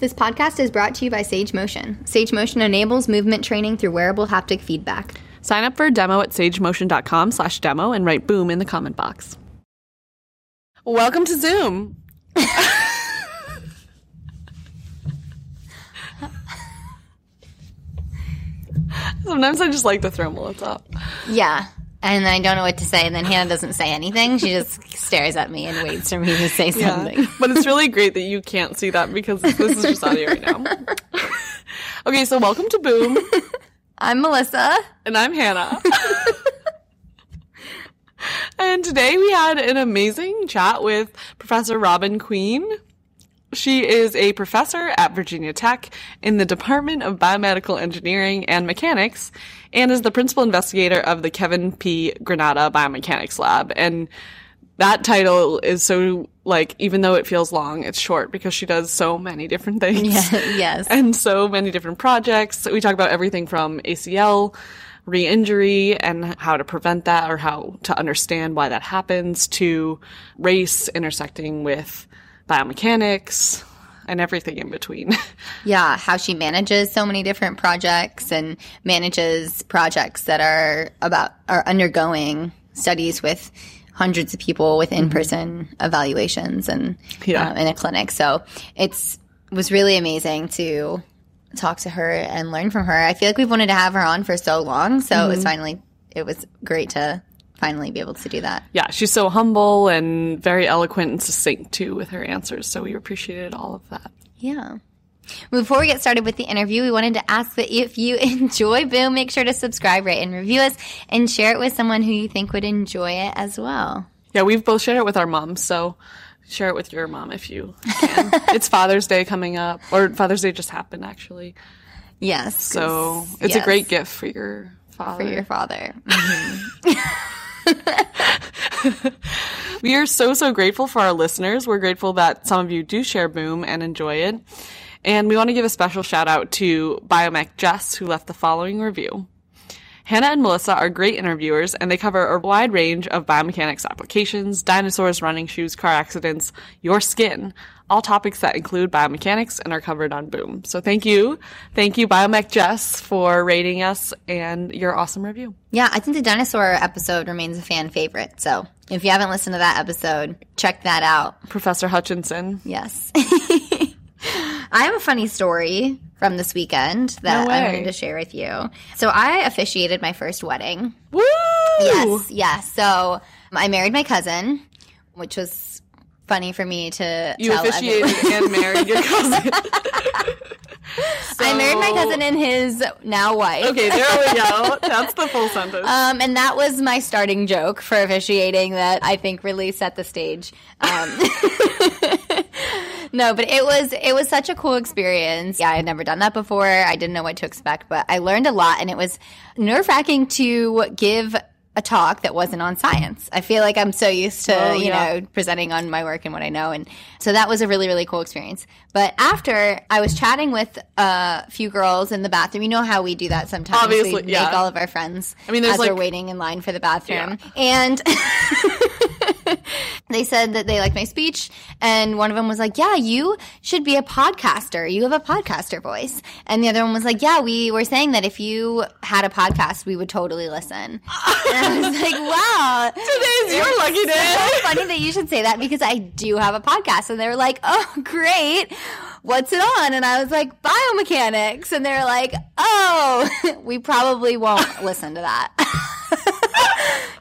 This podcast is brought to you by Sage Motion. Sage Motion enables movement training through wearable haptic feedback. Sign up for a demo at sagemotion.com slash demo and write boom in the comment box. Welcome to Zoom. Sometimes I just like to throw Melissa up. Yeah. And I don't know what to say, and then Hannah doesn't say anything. She just stares at me and waits for me to say something. but it's really great that you can't see that because this is just audio right now. okay, so welcome to Boom, I'm Melissa. and I'm Hannah. and today we had an amazing chat with Professor Robin Queen. She is a professor at Virginia Tech in the Department of Biomedical Engineering and Mechanics and is the principal investigator of the Kevin P. Granata Biomechanics Lab. And that title is so, like, even though it feels long, it's short because she does so many different things. yes. And so many different projects. We talk about everything from ACL, re-injury and how to prevent that or how to understand why that happens to race intersecting with biomechanics and everything in between. Yeah, how she manages so many different projects and manages projects that are about are undergoing studies with hundreds of people with in-person evaluations and Yeah. um, in a clinic. So it's was really amazing to talk to her and learn from her. I feel like we've wanted to have her on for so long, so it was finally it was great to finally be able to do that. yeah, she's so humble and very eloquent and succinct too with her answers. So we appreciated all of that. Yeah. Before we get started with the interview, we wanted to ask that if you enjoy Boom, make sure to subscribe, rate, and review us, and share it with someone who you think would enjoy it as well. Yeah, we've both shared it with our moms, so share it with your mom if you can. it's Father's Day coming up, or Father's Day just happened actually. Yes. So it's a great gift for your father. for your father. Mm-hmm. We are so, so grateful for our listeners. We're grateful that some of you do share Boom and enjoy it. And we want to give a special shout out to Biomech Jess, who left the following review. Hannah and Melissa are great interviewers, and they cover a wide range of biomechanics applications, dinosaurs, running shoes, car accidents, your skin, all topics that include biomechanics and are covered on Boom. So thank you. Thank you, Biomech Jess, for rating us and your awesome review. Yeah, I think the dinosaur episode remains a fan favorite. So if you haven't listened to that episode, check that out. Professor Hutchinson. Yes. I have a funny story from this weekend that No I wanted to share with you. So I officiated my first wedding. Woo! Yes, yes. So I married my cousin, which was funny for me to You officiated everyone. and married your cousin. so, I married my cousin and his now wife. Okay, there we go. That's the full sentence. Um, and that was my starting joke for officiating that I think really set the stage. Um, no, but it was it was such a cool experience. Yeah, I had never done that before. I didn't know what to expect, but I learned a lot, and it was nerve wracking to give a talk that wasn't on science. I feel like I'm so used to Oh, you yeah. know presenting on my work and what I know, and so that was a really really cool experience. But after I was chatting with a few girls in the bathroom, you know how we do that sometimes. Obviously, we yeah. make all of our friends. I mean, there's as we're like- waiting in line for the bathroom, and they said that they liked my speech, and one of them was like, "Yeah, you should be a podcaster. You have a podcaster voice." And the other one was like, "Yeah, we were saying that if you had a podcast, we would totally listen." and I was like, "Wow, Today's your lucky day. so funny that you should say that because I do have a podcast." And they were like, "Oh, great." What's it on? And I was like, biomechanics. And they're like, oh, we probably won't listen to that.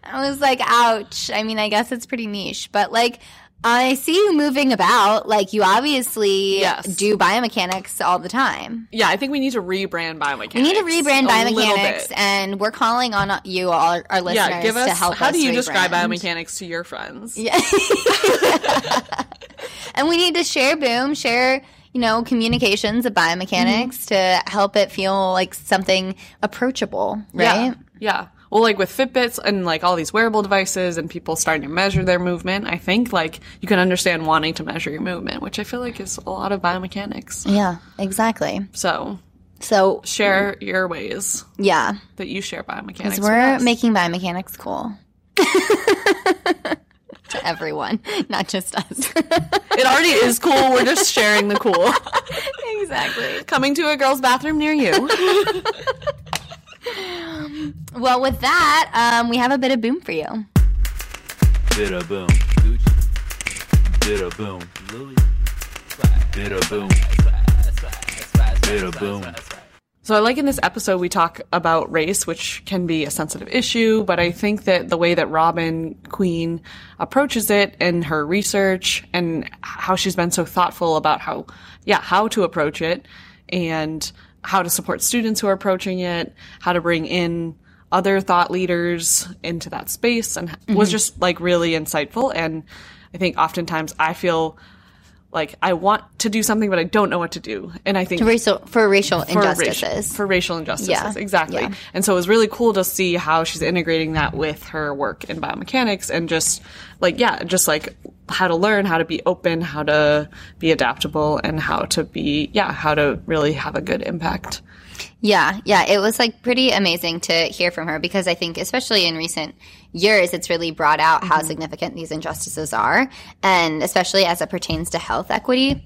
I was like, ouch. I mean, I guess it's pretty niche, but like, I see you moving about. Like, you obviously Yes. do biomechanics all the time. Yeah, I think we need to rebrand biomechanics. We need to rebrand biomechanics, and we're calling on you, all our listeners, Yeah, give us. to help how us do you describe biomechanics to your friends? Yeah. and we need to share boom, share you know, communications of biomechanics mm-hmm. to help it feel like something approachable, right? Yeah. Yeah. Well, like with Fitbits and like all these wearable devices and people starting to measure their movement, I think like you can understand wanting to measure your movement, which I feel like is a lot of biomechanics. Yeah, exactly. So So, share your ways yeah, that you share biomechanics. because we're making biomechanics cool. to everyone, not just us. it already is cool. We're just sharing the cool. exactly. Coming to a girl's bathroom near you. Well, with that, um, we have a bit of boom for you. Bit a boom. Gucci. Bit a boom. Louis. Bit a boom. Bit a boom. So I like in this episode we talk about race, which can be a sensitive issue, but I think that the way that Robin Queen approaches it in her research and how she's been so thoughtful about how, yeah, how to approach it and how to support students who are approaching it, how to bring in other thought leaders into that space and was mm-hmm. just like really insightful. And I think oftentimes I feel like I want to do something, but I don't know what to do. And I think Racial for racial for racial- injustices. for racial injustices. Yeah. Exactly. Yeah. And so it was really cool to see how she's integrating that with her work in biomechanics and just like, yeah, just like how to learn, how to be open, how to be adaptable and how to be, yeah, how to really have a good impact. Yeah, yeah, it was like pretty amazing to hear from her because I think, especially in recent years, it's really brought out how significant these injustices are, and especially as it pertains to health equity.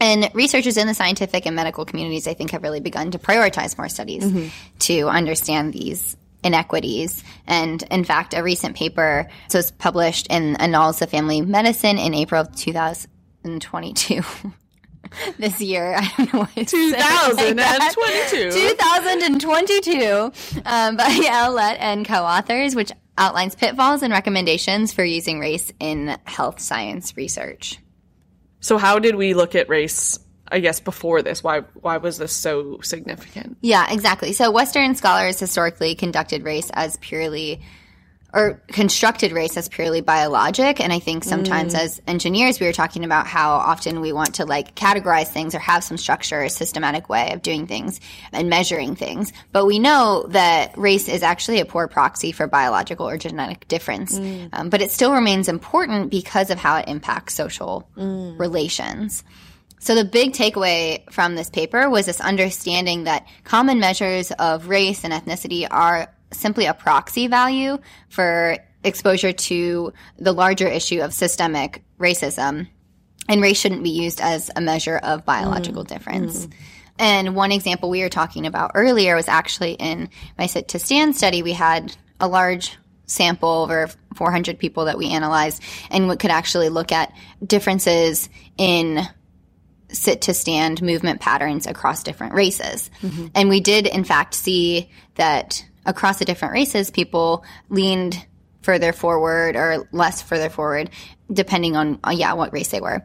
And researchers in the scientific and medical communities, I think, have really begun to prioritize more studies to understand these inequities. And in fact, a recent paper so it's published in Annals of Family Medicine in April of 2022. this year, I don't know what it's 2022. 2022 um, by Owlett and co-authors, which outlines pitfalls and recommendations for using race in health science research. So how did we look at race, I guess, before this? Why, why was this so significant? Yeah, exactly. So Western scholars historically conducted race as purely or constructed race as purely biologic. And i think sometimes mm. as engineers we were talking about how often we want to like categorize things or have some structure or systematic way of doing things and measuring things. But we know that race is actually a poor proxy for biological or genetic difference. Mm. Um, but it still remains important because of how it impacts social mm. relations. So the big takeaway from this paper was this understanding that common measures of race and ethnicity are simply a proxy value for exposure to the larger issue of systemic racism. And race shouldn't be used as a measure of biological mm. difference. Mm. And one example we were talking about earlier was actually in my sit to stand study. We had a large sample over 400 people that we analyzed and we could actually look at differences in sit to stand movement patterns across different races. Mm-hmm. And we did, in fact, see that across the different races, people leaned further forward or less further forward, depending on, uh, yeah, what race they were.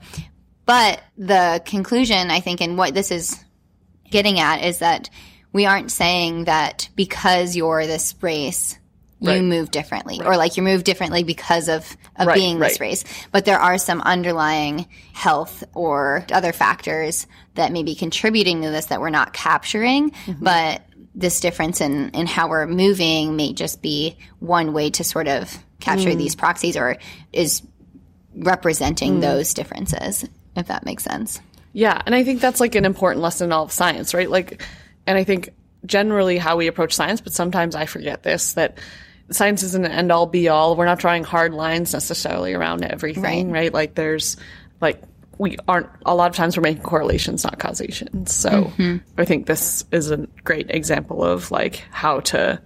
But the conclusion, I think, and what this is getting at is that we aren't saying that because you're this race, you Right. move differently or like you move differently because of, of Right, being this right. race. But there are some underlying health or other factors that may be contributing to this that we're not capturing. Mm-hmm. But this difference in, in how we're moving may just be one way to sort of capture Mm. these proxies or is representing those differences, if that makes sense. Yeah, and I think that's like an important lesson in all of science, right? Like, and I think generally how we approach science, but sometimes I forget this that science isn't an end all be all. We're not drawing hard lines necessarily around everything, Right. right? Like, there's like we aren't a lot of times we're making correlations, not causations. So Mm-hmm. I think this is a great example of like how to,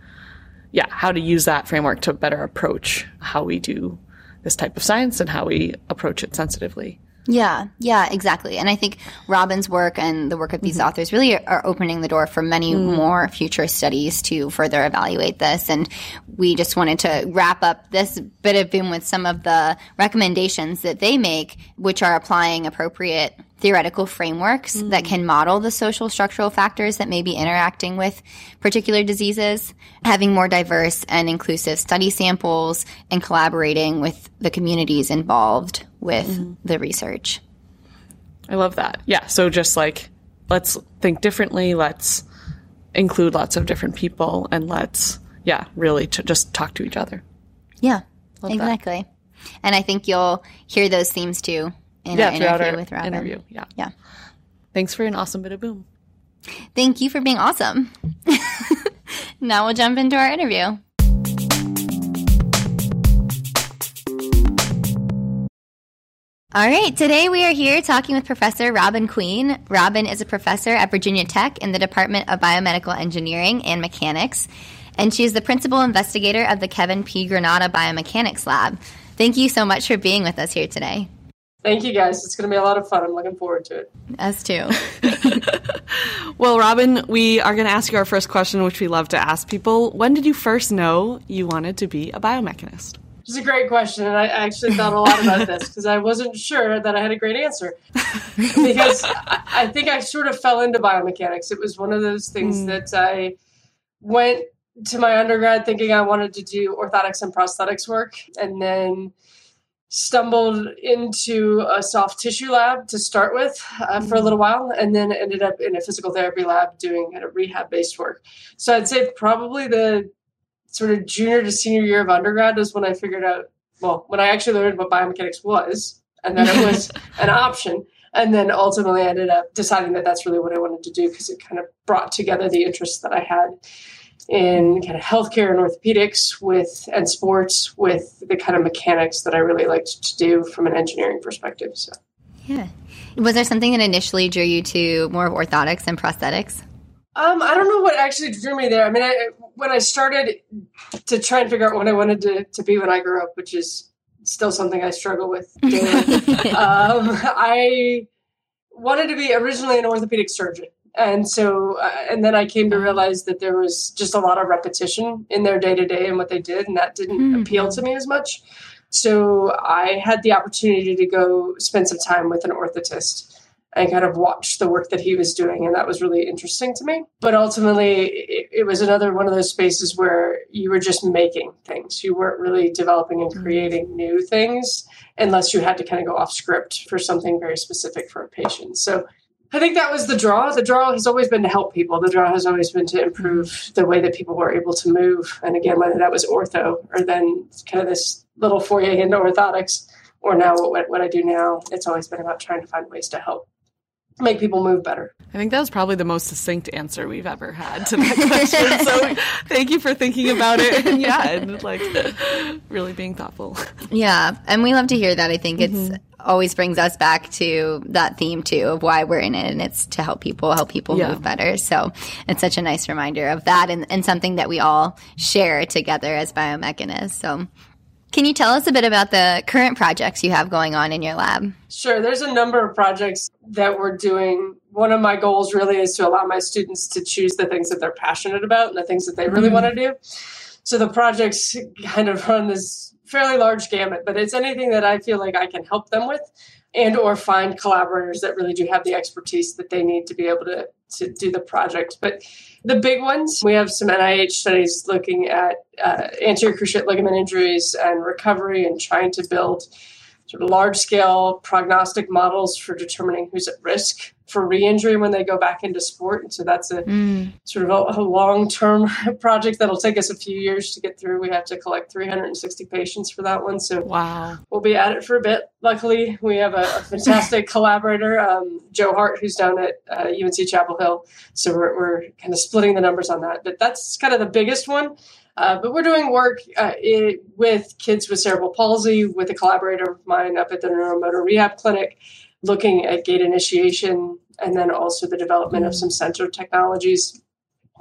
yeah, how to use that framework to better approach how we do this type of science and how we approach it sensitively. Yeah, yeah, exactly. And I think Robin's work and the work of these mm-hmm. authors really are, opening the door for many mm. more future studies to further evaluate this. And we just wanted to wrap up this bit of boom with some of the recommendations that they make, which are applying appropriate theoretical frameworks that mm. can model the social structural factors that may be interacting with particular diseases, having more diverse and inclusive study samples, and collaborating with the communities involved with mm-hmm. the research. I love that. Yeah. So just like, let's think differently. Let's include lots of different people and let's, yeah, really t- just talk to each other. Yeah, that. exactly. And I think you'll hear those themes too in yeah. our interview our with Robin. interview. Yeah. Yeah. Thanks for an awesome bit of boom. Thank you for being awesome. now we'll jump into our interview. All right, today we are here talking with Professor Robin Queen. Robin is a professor at Virginia Tech in the Department of Biomedical Engineering and Mechanics, and she is the principal investigator of the Kevin P. Granata Biomechanics Lab. Thank you so much for being with us here today. Thank you guys. It's going to be a lot of fun. I'm looking forward to it. Us too. Well, Robin, we are going to ask you our first question, which we love to ask people. When did you first know you wanted to be a biomechanist? It's a great question, and I actually thought a lot about this because I wasn't sure that I had a great answer. because I, I think I sort of fell into biomechanics. It was one of those things mm. that I went to my undergrad thinking I wanted to do orthotics and prosthetics work, and then stumbled into a soft tissue lab to start with uh, for a little while, and then ended up in a physical therapy lab doing kind of rehab based work. So I'd say probably the sort of junior to senior year of undergrad is when I figured out, well, when I actually learned what biomechanics was, and that it was an option. And then ultimately I ended up deciding that that's really what I wanted to do because it kind of brought together the interests that I had in kind of healthcare and orthopedics with and sports with the kind of mechanics that I really liked to do from an engineering perspective. So Yeah. Was there something that initially drew you to more of orthotics and prosthetics? Um, I don't know what actually drew me there. I mean, I, when I started to try and figure out what I wanted to, to be when I grew up, which is still something I struggle with um, I wanted to be originally an orthopedic surgeon. And so, uh, and then I came to realize that there was just a lot of repetition in their day to day and what they did, and that didn't Hmm. appeal to me as much. So I had the opportunity to go spend some time with an orthotist and kind of watch the work that he was doing and that was really interesting to me. But ultimately it, it was another one of those spaces where you were just making things. You weren't really developing and creating new things unless you had to kind of go off script for something very specific for a patient. So I think that was the draw. The draw has always been to help people. The draw has always been to improve the way that people were able to move. And again, whether that was ortho or then kind of this little foyer into orthotics or now what, what I do now, it's always been about trying to find ways to help make people move better. I think that was probably the most succinct answer we've ever had to that question. so thank you for thinking about it. And yeah, and like really being thoughtful. Yeah, and we love to hear that. I think it's mm-hmm. always brings us back to that theme too of why we're in it, and it's to help people help people Yeah. move better. So it's such a nice reminder of that, and, and something that we all share together as biomechanists. So, can you tell us a bit about the current projects you have going on in your lab? Sure, there's a number of projects that we're doing. One of my goals really is to allow my students to choose the things that they're passionate about and the things that they really mm-hmm. want to do. So the projects kind of run this fairly large gamut, but it's anything that I feel like I can help them with and or find collaborators that really do have the expertise that they need to be able to, to do the project. But the big ones, we have some NIH studies looking at uh, anterior cruciate ligament injuries and recovery and trying to build sort of large scale prognostic models for determining who's at risk for re-injury when they go back into sport. And so that's a sort of a, a long-term project that'll take us a few years to get through. We have to collect 360 patients for that one. So Wow. we'll be at it for a bit. Luckily we have a, a fantastic collaborator um, joe hart who's down at uh, unc chapel hill. So we're, we're kind of splitting the numbers on that. But that's kind of the biggest one. Uh, but we're doing work uh, i with kids with cerebral palsy with a collaborator of mine up at the neuromotor rehab clinic looking at gait initiation and then also the development of some sensor technologies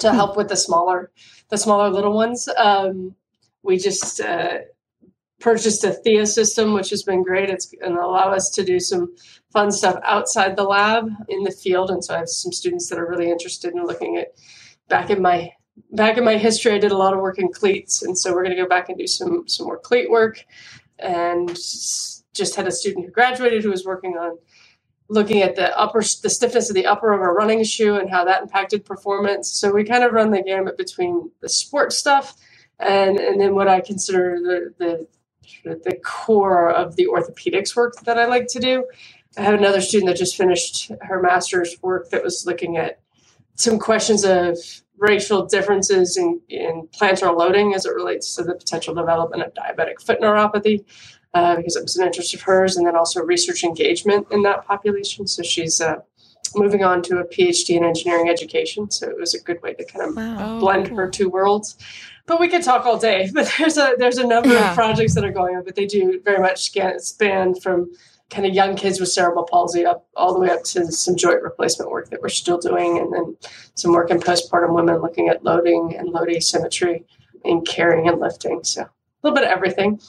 to help with the smaller the smaller little ones. Um, we just uh, purchased a Theia system which has been great. It's going to allow us to do some fun stuff outside the lab in the field. And so i have some students that are really interested in looking at back in my back in my history i did a lot of work in cleats. And so we're going to go back and do some some more cleat work and just had a student who graduated who was working on looking at the upper the stiffness of the upper of a running shoe and how that impacted performance. So we kind of run the gamut between the sport stuff and and then what i consider the the the core of the orthopedics work that i like to do. I have another student that just finished her master's work that was looking at some questions of racial differences in, in plantar loading as it relates to the potential development of diabetic foot neuropathy, uh, because it was an interest of hers, and then also research engagement in that population. So she's uh, moving on to a PhD in engineering education. So it was a good way to kind of Oh, blend her two worlds. But we could talk all day. But there's a there's a number Yeah. of projects that are going on, but they do very much scan, span from kind of young kids with cerebral palsy up all the way up to some joint replacement work that we're still doing, and then some work in postpartum women looking at loading and load asymmetry in carrying and lifting. So a little bit of everything.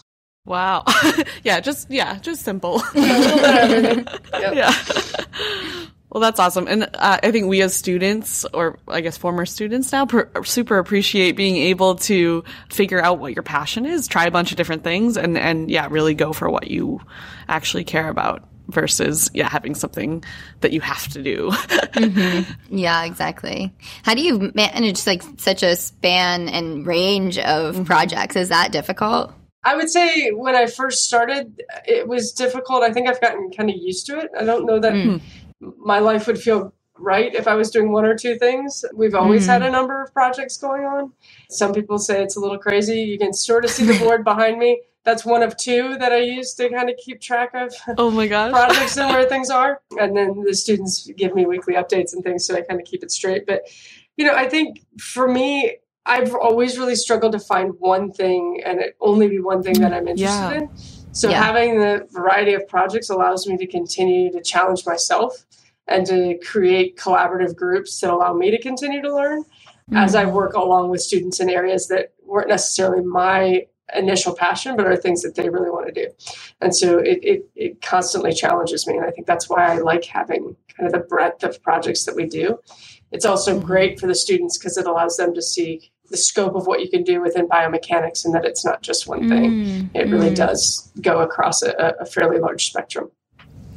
Wow. yeah, just yeah, just simple. A little bit of everything. Yep. yeah. Well, that's awesome. And uh, I think we as students, or I guess former students now, per- super appreciate being able to figure out what your passion is, try a bunch of different things, and, and yeah, really go for what you actually care about versus, yeah, having something that you have to do. Yeah, exactly. How do you manage like such a span and range of projects? Is that difficult? I would say when I first started, it was difficult. I think I've gotten kind of used to it. I don't know that hmm. my life would feel right if I was doing one or two things. We've always had hmm. a number of projects going on. Some people say it's a little crazy. You can sort of see the board behind me. That's one of two that I use to kind of keep track of oh my gosh. projects and where things are. And then the students give me weekly updates and things, so I kind of keep it straight. But, you know, I think for me, I've always really struggled to find one thing and it only be one thing that I'm interested Yeah. in. So Yeah. having the variety of projects allows me to continue to challenge myself and to create collaborative groups that allow me to continue to learn as I mm. work along with students in areas that weren't necessarily my initial passion, but are things that they really want to do. And so it, it, it constantly challenges me. And I think that's why I like having kind of the breadth of projects that we do. It's also mm-hmm. great for the students because it allows them to see the scope of what you can do within biomechanics and that it's not just one thing. It really does go across a, a fairly large spectrum.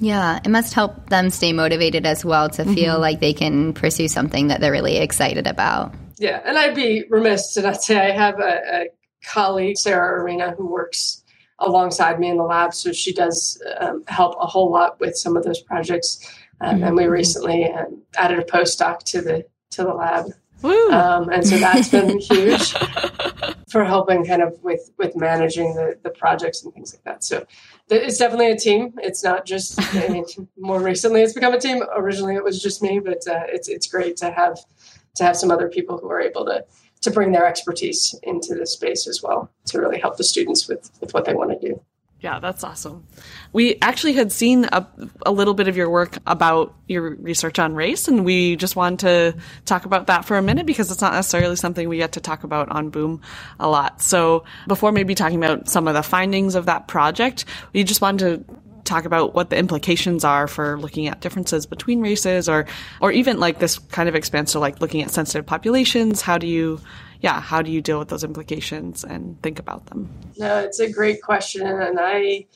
Yeah, it must help them stay motivated as well to feel like they can pursue something that they're really excited about. Yeah, and I'd be remiss to not say I have a, a colleague, Sarah Arena, who works alongside me in the lab. So she does um, help a whole lot with some of those projects. Um, And we recently um, added a postdoc to the to the lab. Um, and so that's been huge for helping kind of with with managing the the projects and things like that. So th- it's definitely a team. It's not just. I mean, more recently, it's become a team. Originally, it was just me, but uh, it's it's great to have to have some other people who are able to to bring their expertise into the space as well to really help the students with with what they want to do. Yeah, that's awesome. We actually had seen a, a little bit of your work about your research on race, and we just wanted to talk about that for a minute because it's not necessarily something we get to talk about on Boom a lot. So, before maybe talking about some of the findings of that project, we just wanted to talk about what the implications are for looking at differences between races or or even like this kind of expands to like looking at sensitive populations how do you yeah how do you deal with those implications and think about them No, it's a great question, and I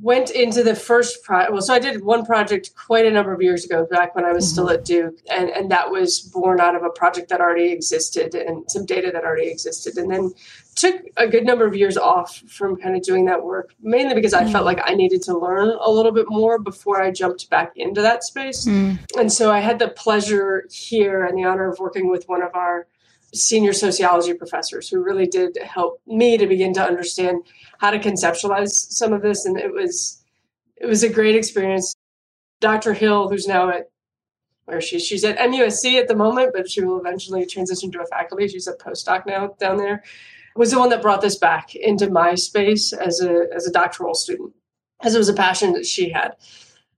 went into the first project. Well, so I did one project quite a number of years ago, back when I was still mm-hmm. at Duke, and and that was born out of a project that already existed and some data that already existed, and then took a good number of years off from kind of doing that work, mainly because I mm-hmm. felt like I needed to learn a little bit more before I jumped back into that space. Mm. And so I had the pleasure here and the honor of working with one of our senior sociology professors who really did help me to begin to understand how to conceptualize some of this. And it was it was a great experience. Dr hill who's now at where she she's at musc at the moment but she will eventually transition to a faculty. She's a postdoc now down there was the one that brought this back into my space as a as a doctoral student as it was a passion that she had.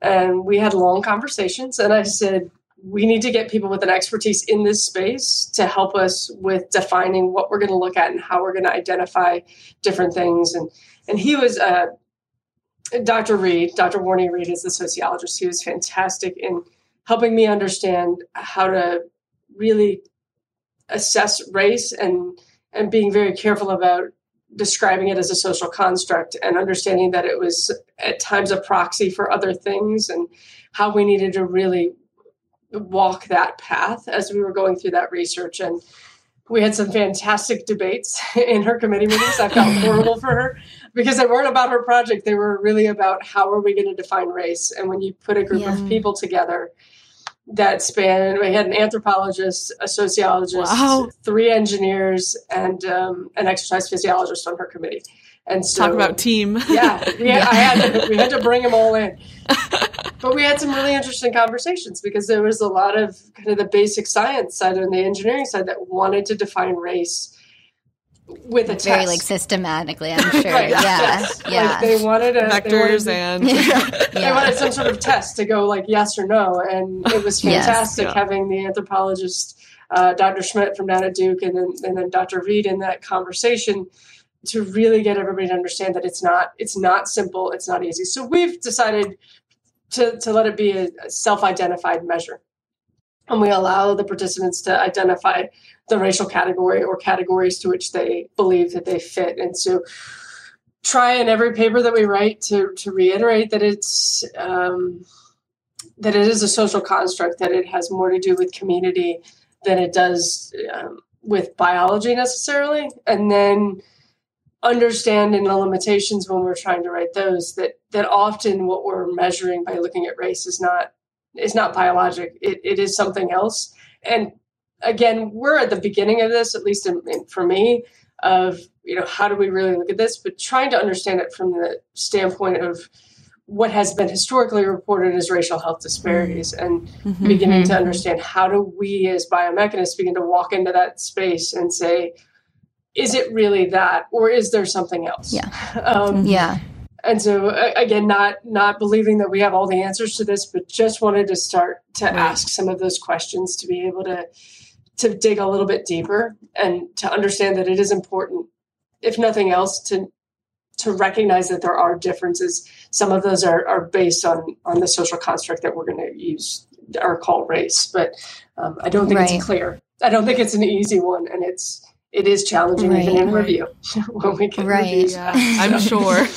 And we had long conversations and i said we need to get people with an expertise in this space to help us with defining what we're going to look at and how we're going to identify different things. And and he was uh, dr reed dr Wornie reed is the sociologist. He was fantastic in helping me understand how to really assess race and and being very careful about describing it as a social construct and understanding that it was at times a proxy for other things and how we needed to really walk that path as we were going through that research and we had some fantastic debates in her committee meetings i felt horrible for her because they weren't about her project. They were really about how are we going to define race. And when you put a group Yeah. of people together that span, we had an anthropologist, a sociologist, Wow. three engineers, and um, an exercise physiologist on her committee. And so, Talk about team. yeah, we had, I had to, we had to bring them all in. But we had some really interesting conversations because there was a lot of kind of the basic science side and the engineering side that wanted to define race with a test. Very like systematically, I'm sure. Right, yeah. yes. Yeah. Like they wanted a they wanted Vectors to- and they wanted some sort of test to go like yes or no, and it was Yes. fantastic Yeah. having the anthropologist uh, Dr. Schmidt from down at Duke, and then and then Dr. Reed in that conversation to really get everybody to understand that it's not it's not simple, it's not easy. So we've decided to to let it be a, self-identified measure, and we allow the participants to identify the racial category or categories to which they believe that they fit, and so try in every paper that we write to to reiterate that it's um, that it is a social construct that it has more to do with community than it does um, with biology necessarily. And then understanding the limitations when we're trying to write those that that often what we're measuring by looking at race is not is not biologic. It, it is something else. And again we're at the beginning of this at least in, in, for me of you know how do we really look at this? But trying to understand it from the standpoint of what has been historically reported as racial health disparities mm-hmm. and mm-hmm. beginning to mm-hmm. understand how do we as biomechanists begin to walk into that space and say is it really that or is there something else Yeah. um, yeah. and so again not not believing that we have all the answers to this but just wanted to start to ask some of those questions to be able to to dig a little bit deeper and to understand that it is important if nothing else to to recognize that there are differences some of those are, are based on on the social construct that we're going to use or call race but um, i don't think Right. it's clear i don't think it's an easy one and it's it is challenging even Right. in review when we get Right. reviews yeah, I'm sure.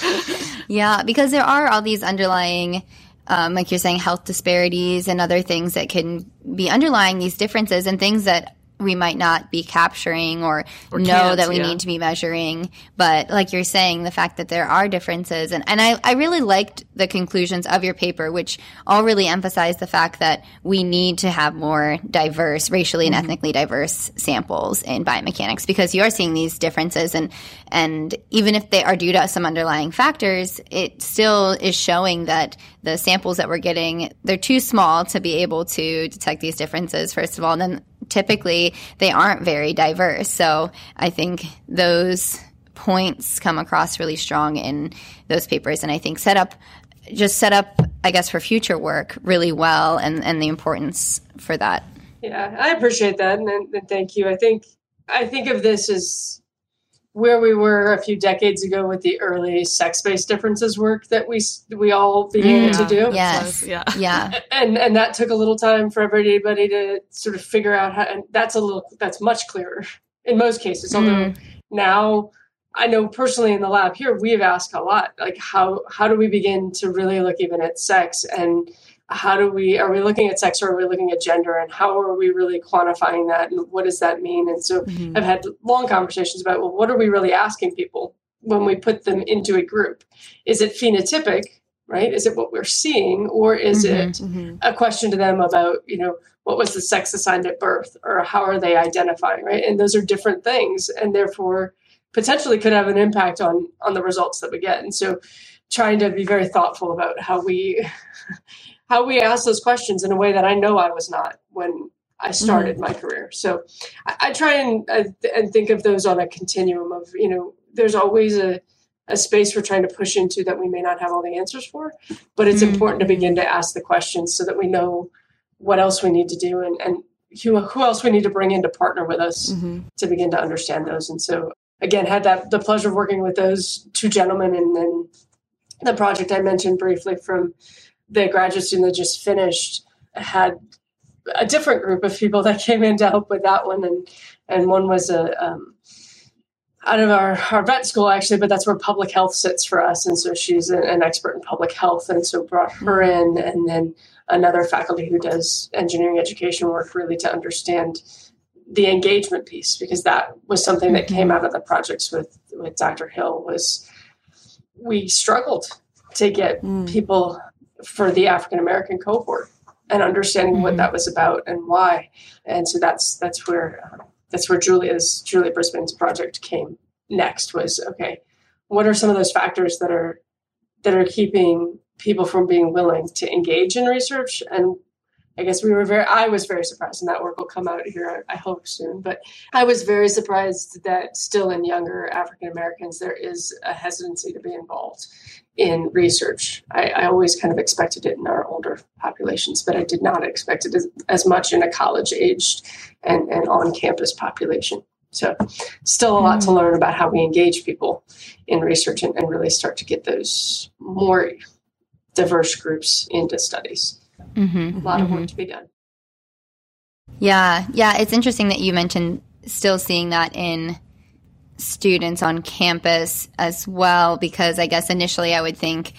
Yeah, because there are all these underlying, um, like you're saying, health disparities and other things that can be underlying these differences and things that we might not be capturing or, know that we yeah. need to be measuring. But like you're saying, the fact that there are differences. And, and I, I really liked the conclusions of your paper, which all really emphasize the fact that we need to have more diverse, racially and mm-hmm. ethnically diverse samples in biomechanics because you are seeing these differences. And, and even if they are due to some underlying factors, it still is showing that the samples that we're getting, they're too small to be able to detect these differences, first of all. And then typically they aren't very diverse. So I think those points come across really strong in those papers. And I think set up, just set up, I guess, for future work really well and, and the importance for that. Yeah, I appreciate that, and, and thank you. I think I think of this as where we were a few decades ago with the early sex-based differences work that we we all began to mm. do. Yes. yeah. Yeah. and and that took a little time for everybody to sort of figure out how. And that's a little that's much clearer in most cases. Although mm. now I know personally in the lab here we've asked a lot, like how how do we begin to really look even at sex and how do we are we looking at sex or are we looking at gender and how are we really quantifying that and what does that mean? And so mm-hmm. i've had long conversations about well what are we really asking people when we put them into a group? Is it phenotypic right? Is it what we're seeing or is mm-hmm. it mm-hmm. a question to them about you know what was the sex assigned at birth or how are they identifying right? And those are different things and therefore potentially could have an impact on on the results that we get. And so trying to be very thoughtful about how we how we ask those questions in a way that I know I was not when I mm-hmm. started my career. So I, I try and uh, and think of those on a continuum of you know there's always a a space we're trying to push into that we may not have all the answers for, but it's mm-hmm. important to begin to ask the questions so that we know what else we need to do and and who, who else we need to bring in to partner with us mm-hmm. to begin to understand those. And so again, had that the pleasure of working with those two gentlemen and then the project I mentioned briefly from the graduate student that just finished had a different group of people that came in to help with that one. And and one was a um, out of our, our vet school actually but that's where public health sits for us. And so she's an, an expert in public health and so brought her hmm. in. And then another faculty who does engineering education work really to understand the engagement piece because that was something that came hmm. out of the projects with with dr hill was we struggled to get hmm. people for the African American cohort and understanding what that was about and why. And so that's that's where uh, that's where Julia's Julia Brisbane's project came next. Was okay, what are some of those factors that are that are keeping people from being willing to engage in research and I guess we were very, I was very surprised, and that work will come out here, I hope soon. But I was very surprised that still in younger African Americans, there is a hesitancy to be involved in research. I, I always kind of expected it in our older populations, but I did not expect it as, as much in a college aged and, and on campus population. So, still a lot to learn about how we engage people in research and, and really start to get those more diverse groups into studies Mm-hmm. a lot of work to be done. Yeah, yeah. It's interesting that you mentioned still seeing that in students on campus as well, because I guess initially I would think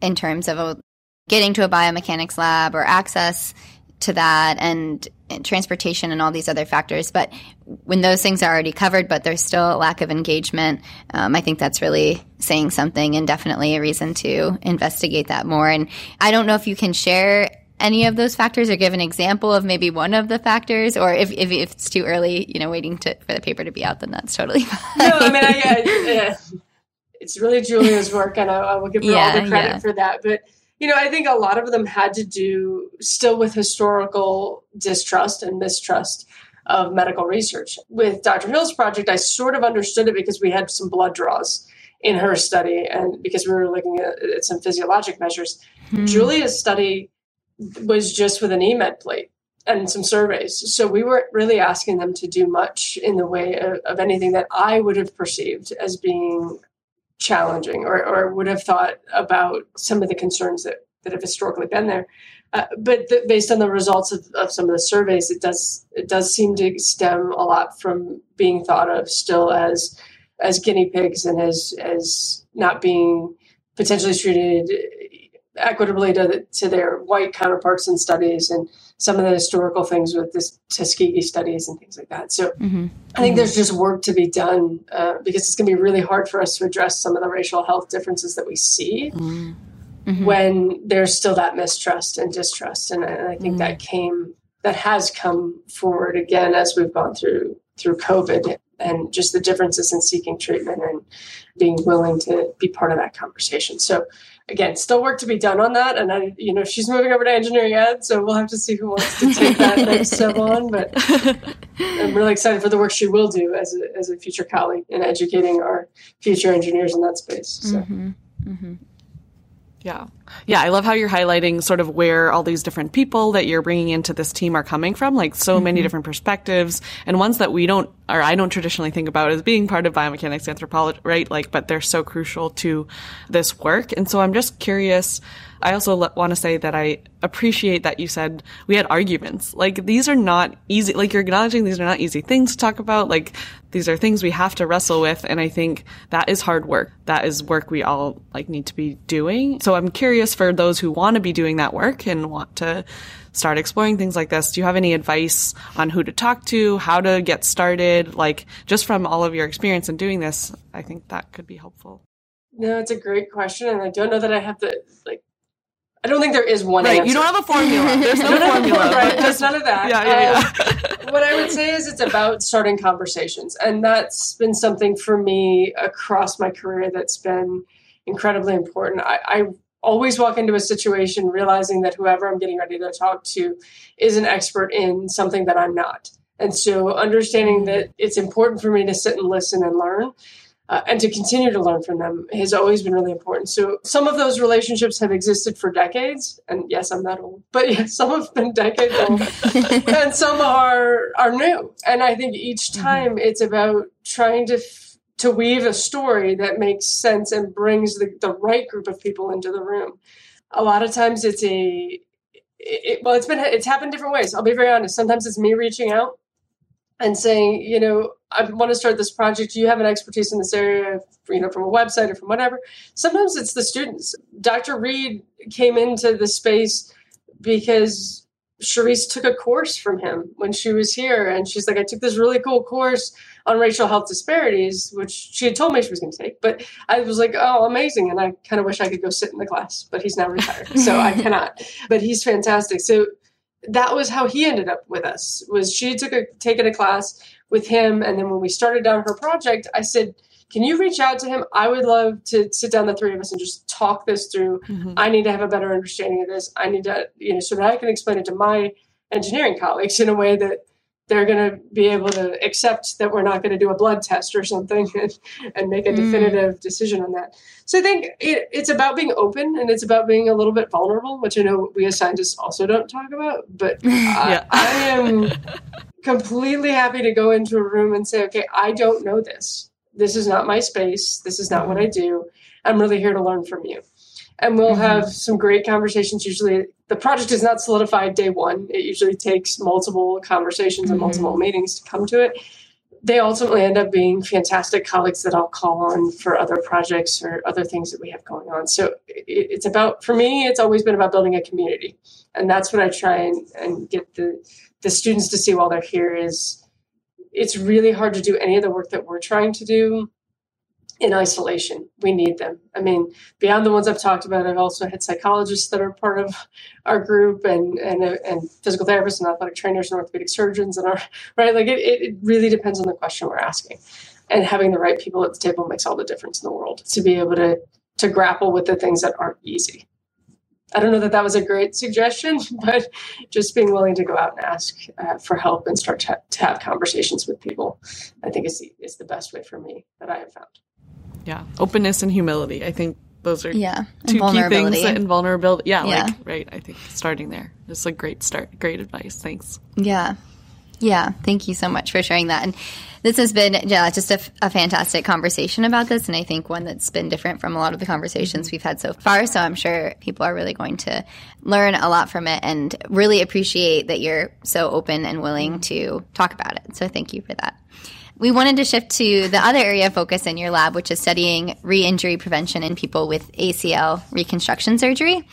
in terms of a, getting to a biomechanics lab or access to that and, and transportation and all these other factors. But when those things are already covered, but there's still a lack of engagement, um, I think that's really saying something and definitely a reason to investigate that more. And I don't know if you can share any of those factors or give an example of maybe one of the factors or if, if, if it's too early you know waiting to, for the paper to be out then that's totally fine No, I mean, I, I, yeah, it's really Julia's work, and I, I will give her all the credit yeah. for that. But you know, I think a lot of them had to do still with historical distrust and mistrust of medical research. With Dr. Hill's project, I sort of understood it because we had some blood draws in her study, and because we were looking at, at some physiologic measures. Hmm. Julia's study was just with an EMED plate and some surveys. So we weren't really asking them to do much in the way of, of anything that I would have perceived as being challenging or, or would have thought about some of the concerns that, that have historically been there. Uh, but th- based on the results of, of some of the surveys, it does it does seem to stem a lot from being thought of still as as guinea pigs and as as not being potentially treated equitably to, to their white counterparts in studies and some of the historical things with this Tuskegee studies and things like that. So mm-hmm. I think there's just work to be done uh, because it's going to be really hard for us to address some of the racial health differences that we see mm-hmm. Mm-hmm. when there's still that mistrust and distrust. And I, and I think that came, that has come forward again as we've gone through through COVID and just the differences in seeking treatment and being willing to be part of that conversation. So again, still work to be done on that. And I, you know, she's moving over to engineering ed, so we'll have to see who wants to take that next step on. But I'm really excited for the work she will do as a, as a future colleague in educating our future engineers in that space. So mm-hmm. Mm-hmm. Yeah. Yeah, I love how you're highlighting sort of where all these different people that you're bringing into this team are coming from, like so many mm-hmm. different perspectives and ones that we don't, or I don't traditionally think about as being part of biomechanics anthropology, right? Like, but they're so crucial to this work. And so I'm just curious. I also le- want to say that I appreciate that you said we had arguments. Like, these are not easy, like, you're acknowledging these are not easy things to talk about. Like, these are things we have to wrestle with. And I think that is hard work. That is work we all, like, need to be doing. So I'm curious for those who want to be doing that work and want to start exploring things like this. Do you have any advice on who to talk to, how to get started? Like, just from all of your experience in doing this, I think that could be helpful. no, it's a great question, and I don't know that I have the like. I don't think there is one Right. answer. You don't have a formula. There's no Don't have a formula. formula, right? but There's none of that. Yeah, yeah, Um, what I would say is it's about starting conversations, and that's been something for me across my career that's been incredibly important. I, I always walk into a situation realizing that whoever I'm getting ready to talk to is an expert in something that I'm not, and so understanding mm-hmm. that it's important for me to sit and listen and learn. Uh, and to continue to learn from them has always been really important. So some of those relationships have existed for decades, and yes, I'm not old, but yes, some have been decades old, and some are are new. And I think each time it's about trying to f- to weave a story that makes sense and brings the, the right group of people into the room. A lot of times it's a it, well, it's been it's happened different ways. I'll be very honest. Sometimes it's me reaching out and saying, you know, I want to start this project. Do you have an expertise in this area, you know, from a website or from whatever? Sometimes it's the students. Dr. Reed came into the space because Charisse took a course from him when she was here, and she's like, I took this really cool course on racial health disparities, which she had told me she was going to take. But I was like, oh, amazing. And I kind of wish I could go sit in the class, but he's now retired. so I cannot. But he's fantastic. So that was how he ended up with us was she took a taken a class with him. And then when we started down her project i said can you reach out to him? I would love to sit down the three of us and just talk this through. Mm-hmm. I need to have a better understanding of this. I need to you know so that i can explain it to my engineering colleagues in a way that they're going to be able to accept that we're not going to do a blood test or something and, and make a mm. definitive decision on that. So I think it, it's about being open and it's about being a little bit vulnerable, which I know we as scientists also don't talk about. But Yeah. I, I am completely happy to go into a room and say, okay, I don't know this. This is not my space. This is not what I do. I'm really here to learn from you. And we'll mm-hmm. have some great conversations. Usually, the project is not solidified day one. It usually takes multiple conversations and mm-hmm. multiple meetings to come to it. They ultimately end up being fantastic colleagues that I'll call on for other projects or other things that we have going on. So it's about, for me, it's always been about building a community. And that's what I try and, and get the, the students to see while they're here is it's really hard to do any of the work that we're trying to do in isolation. We need them. I mean, beyond the ones I've talked about, I've also had psychologists that are part of our group, and and and physical therapists and athletic trainers and orthopedic surgeons, and our right. Like it, it really depends on the question we're asking, and having the right people at the table makes all the difference in the world to be able to to grapple with the things that aren't easy. I don't know that that was a great suggestion, but just being willing to go out and ask uh, for help and start to, to have conversations with people, I think is the, is the best way for me that I have found. Yeah. Openness and humility. I think those are Yeah. Two key things. That, and vulnerability. Yeah, Yeah. Like, right. I think starting there is a great start. Great advice. Thanks. Yeah. Yeah. Thank you so much for sharing that. And this has been yeah, just a, f- a fantastic conversation about this. And I think one that's been different from a lot of the conversations mm-hmm. we've had so far. So I'm sure people are really going to learn a lot from it and really appreciate that you're so open and willing mm-hmm. to talk about it. So thank you for that. We wanted to shift to the other area of focus in your lab, which is studying re injury prevention in people with ACL reconstruction surgery.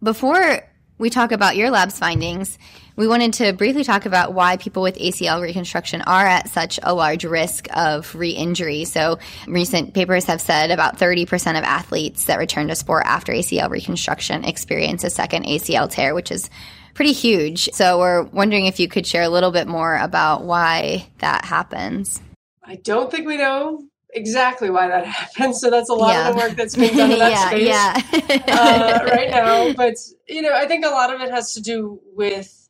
Before we talk about your lab's findings, we wanted to briefly talk about why people with ACL reconstruction are at such a large risk of re injury. So, recent papers have said about 30% of athletes that return to sport after ACL reconstruction experience a second ACL tear, which is pretty huge. So, we're wondering if you could share a little bit more about why that happens. I don't think we know exactly why that happens. So that's a lot Yeah. of the work that's being done in that yeah, space yeah. uh, right now. But you know, I think a lot of it has to do with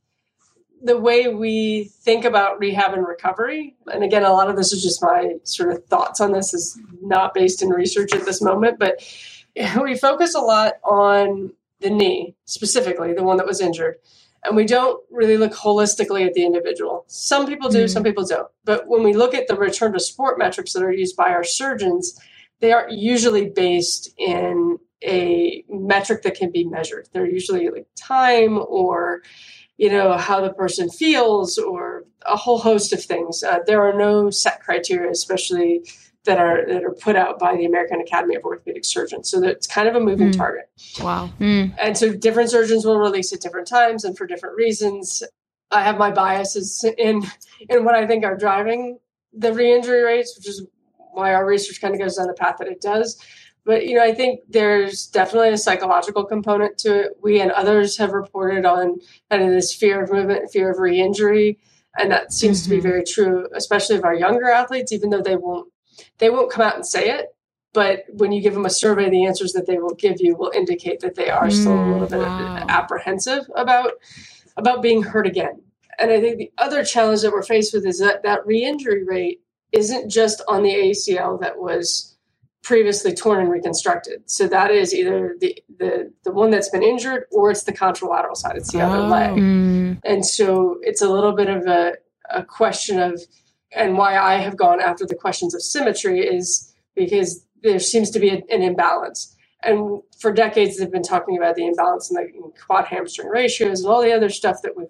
the way we think about rehab and recovery. And again, a lot of this is just my sort of thoughts on this is not based in research at this moment, but we focus a lot on the knee, specifically the one that was injured. And we don't really look holistically at the individual. Some people do, some people don't. But when we look at the return to sport metrics that are used by our surgeons, they are usually based in a metric that can be measured. They're usually like time or, you know, how the person feels or a whole host of things. Uh, there are no set criteria, especially that are that are put out by the American Academy of Orthopedic Surgeons. So that it's kind of a moving hmm. target. Wow. Hmm. And so different surgeons will release at different times and for different reasons. I have my biases in in what I think are driving the re-injury rates, which is why our research kind of goes down the path that it does. But you know, I think there's definitely a psychological component to it. We and others have reported on kind of this fear of movement, fear of re-injury, and that seems to be mm-hmm. very true, especially of our younger athletes, even though they won't they won't come out and say it. But when you give them a survey, the answers that they will give you will indicate that they are still a little bit wow. apprehensive about about being hurt again. And I think the other challenge that we're faced with is that that re-injury rate isn't just on the ACL that was previously torn and reconstructed. So that is either the the the one that's been injured or it's the contralateral side. It's the other Oh. leg. Mm, And so it's a little bit of a, a question of, and why I have gone after the questions of symmetry is because there seems to be a- an imbalance. And for decades, they've been talking about the imbalance in the quad hamstring ratios and all the other stuff that we've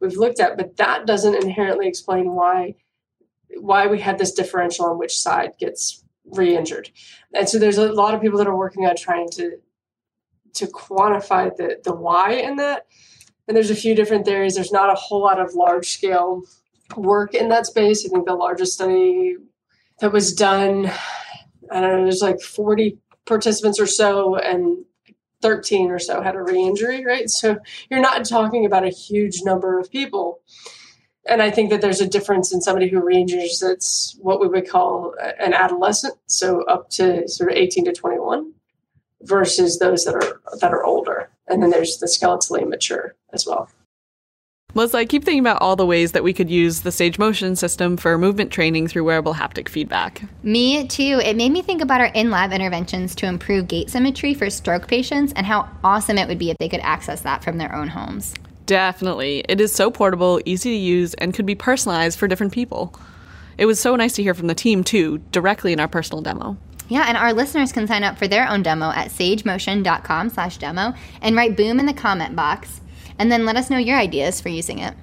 we've looked at, but that doesn't inherently explain why why we had this differential on which side gets re-injured. And so there's a lot of people that are working on trying to to quantify the the why in that. And there's a few different theories. There's not a whole lot of large scale work in that space. I think the largest study that was done, I don't know, there's like 40 participants or so, and 13 or so had a re injury, right? So you're not talking about a huge number of people. And I think that there's a difference in somebody who re injures that's what we would call an adolescent, so up to sort of 18 to 21, versus those that are that are older. And then there's the skeletally mature as well. Melissa, I keep thinking about all the ways that we could use the SageMotion system for movement training through wearable haptic feedback. Me too. It made me think about our in lab interventions to improve gait symmetry for stroke patients and how awesome it would be if they could access that from their own homes. Definitely. It is so portable, easy to use, and could be personalized for different people. It was so nice to hear from the team, too, directly in our personal demo. Yeah, and our listeners can sign up for their own demo at sagemotion.com slash demo and write boom in the comment box. And then let us know your ideas for using it.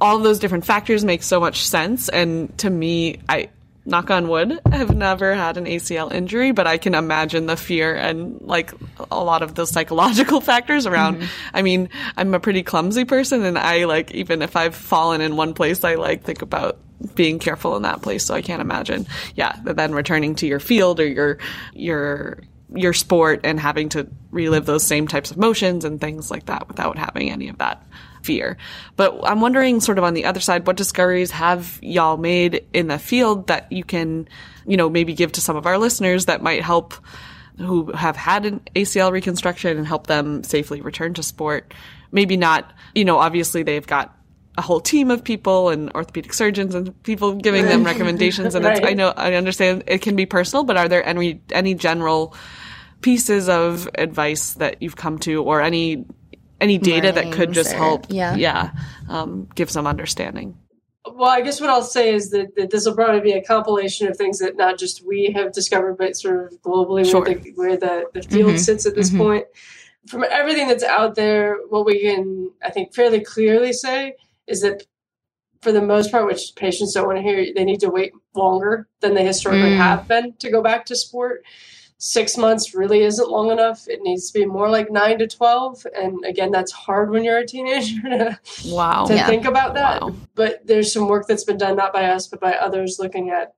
all those different factors make so much sense. And to me i knock on wood have never had an acl injury but i can imagine the fear and like a lot of those psychological factors around. Mm-hmm. I mean i'm a pretty clumsy person and i like even if i've fallen in one place i like think about being careful in that place. So i can't imagine yeah but then returning to your field or your your your sport and having to relive those same types of motions and things like that without having any of that fear. But I'm wondering, sort of on the other side, what discoveries have y'all made in the field that you can, you know, maybe give to some of our listeners that might help who have had an ACL reconstruction and help them safely return to sport? Maybe not, you know, obviously they've got a whole team of people and orthopedic surgeons and people giving them recommendations and it's, I know I understand it can be personal but are there any any general pieces of advice that you've come to or any any data that could just or- help yeah. yeah um, give some understanding Well, I guess what I'll say is that, that this will probably be a compilation of things that not just we have discovered, but sort of globally Sure. where, the, where the, the field sits at this point. From everything that's out there, what we can, I think, fairly clearly say is that for the most part, which patients don't want to hear, they need to wait longer than they historically Mm. have been to go back to sport. Six months really isn't long enough. It needs to be more like nine to 12. And again, that's hard when you're a teenager to, wow to Yeah. think about that. Wow. But there's some work that's been done, not by us, but by others, looking at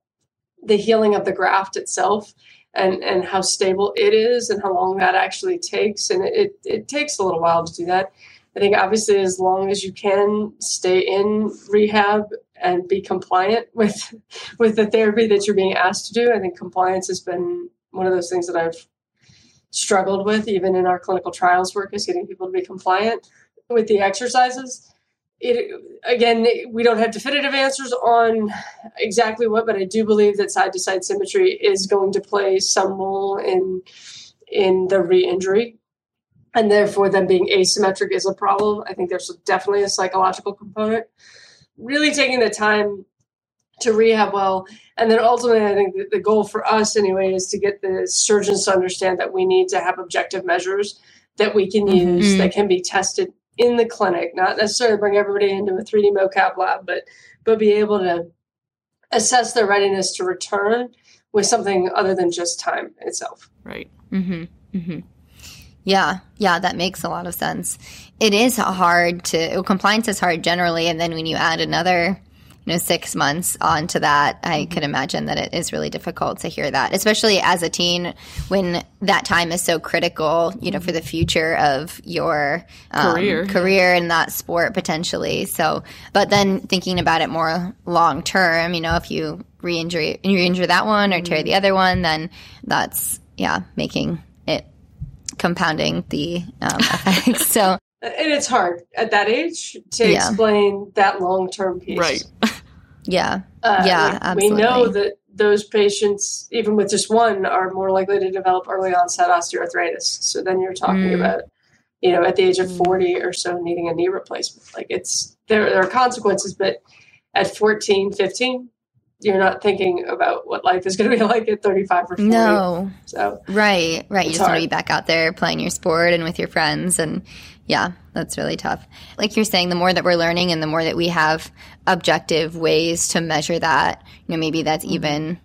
the healing of the graft itself and, and how stable it is and how long that actually takes. And it, it, it takes a little while to do that. I think obviously as long as you can stay in rehab and be compliant with with the therapy that you're being asked to do, I think compliance has been one of those things that I've struggled with even in our clinical trials work is getting people to be compliant with the exercises. It again we don't have definitive answers on exactly what but i do believe that side to side symmetry is going to play some role in in the re-injury. And therefore them being asymmetric is a problem. I think there's definitely a psychological component. Really taking the time to rehab well and then ultimately i think that the goal for us anyway is to get the surgeons to understand that we need to have objective measures that we can use that can be tested in the clinic not necessarily bring everybody into a 3d mocap lab but but be able to assess their readiness to return with something other than just time itself right Mm-hmm. Mm-hmm. Yeah, yeah, that makes a lot of sense. It is hard to compliance is hard generally, and then when you add another, you know, six months onto that, I could imagine that it is really difficult to hear that, especially as a teen when that time is so critical, you know, for the future of your um, Career. career in that sport potentially. So, but then thinking about it more long term, you know, if you re-injure you injure that one or tear the other one, then that's yeah, making it compounding the um, effects. so and it's hard at that age to Yeah. explain that long-term piece right yeah, Uh, Yeah, we, we know that those patients, even with just one, are more likely to develop early onset osteoarthritis. So then you're talking Mm. about, you know, at the age of 40 or so, needing a knee replacement. Like it's there, there are consequences, but at 14, 15, you're not thinking about what life is going to be like at 35 or 40. no, So right, right. You It's just want to be back out there playing your sport and with your friends, and yeah, that's really tough. Like you're saying, the more that we're learning and the more that we have objective ways to measure that, you know, maybe that's mm-hmm. even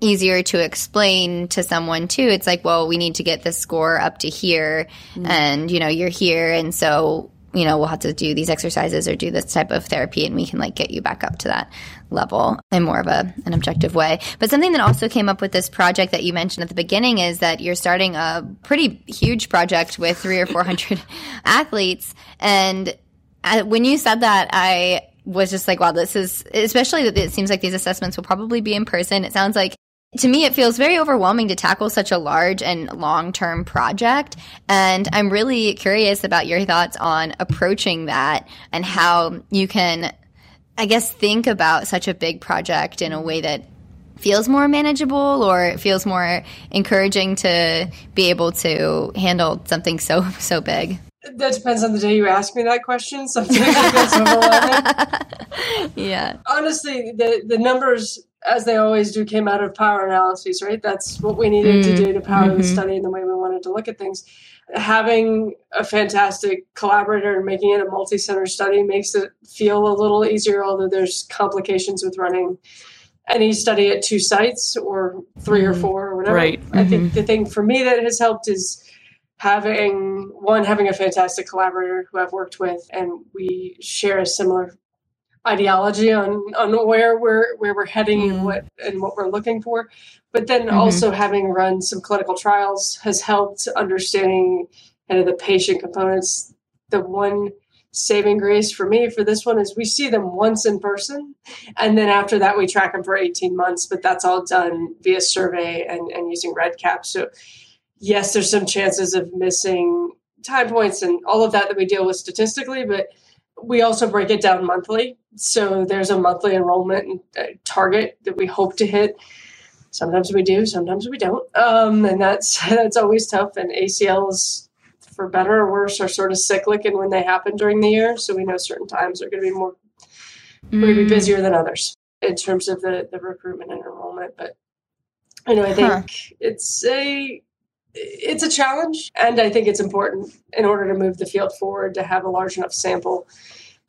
easier to explain to someone too. It's like, well, we need to get the score up to here mm-hmm. and you know, you're here and so, you know, we'll have to do these exercises or do this type of therapy and we can like get you back up to that level in more of a an objective way. But something that also came up with this project that you mentioned at the beginning is that you're starting a pretty huge project with 3 or 400 athletes and when you said that I was just like, wow, this is, especially that it seems like these assessments will probably be in person. It sounds like to me, it feels very overwhelming to tackle such a large and long term project. And I'm really curious about your thoughts on approaching that and how you can, I guess, think about such a big project in a way that feels more manageable or it feels more encouraging to be able to handle something so, so big. That depends on the day you ask me that question. Sometimes it feels overwhelming. Yeah. Honestly, the the numbers, as they always do, came out of power analyses, right? That's what we needed to mm. do to power the mm-hmm. study and the way we wanted to look at things. Having a fantastic collaborator and making it a multi-center study makes it feel a little easier, although there's complications with running any study at two sites or 3 or mm-hmm. four or whatever. Right. I think mm-hmm. the thing for me that has helped is having one having a fantastic collaborator who I've worked with and we share a similar ideology on on where we're where we're heading and mm. what and what we're looking for. But then mm-hmm. also having run some clinical trials has helped understanding kind of the patient components. The one saving grace for me for this one is we see them once in person and then after that we track them for 18 months but that's all done via survey and, and using REDCap so yes there's some chances of missing time points and all of that that we deal with statistically but we also break it down monthly so there's a monthly enrollment uh, target that we hope to hit. Sometimes we do sometimes we don't. Um, and that's that's always tough and acls for better or worse are sort of cyclic and when they happen during the year so we know certain times are going to be more we're going to be busier than others in terms of the the recruitment and enrollment but you know i think Huh. it's a it's a challenge and i think it's important in order to move the field forward to have a large enough sample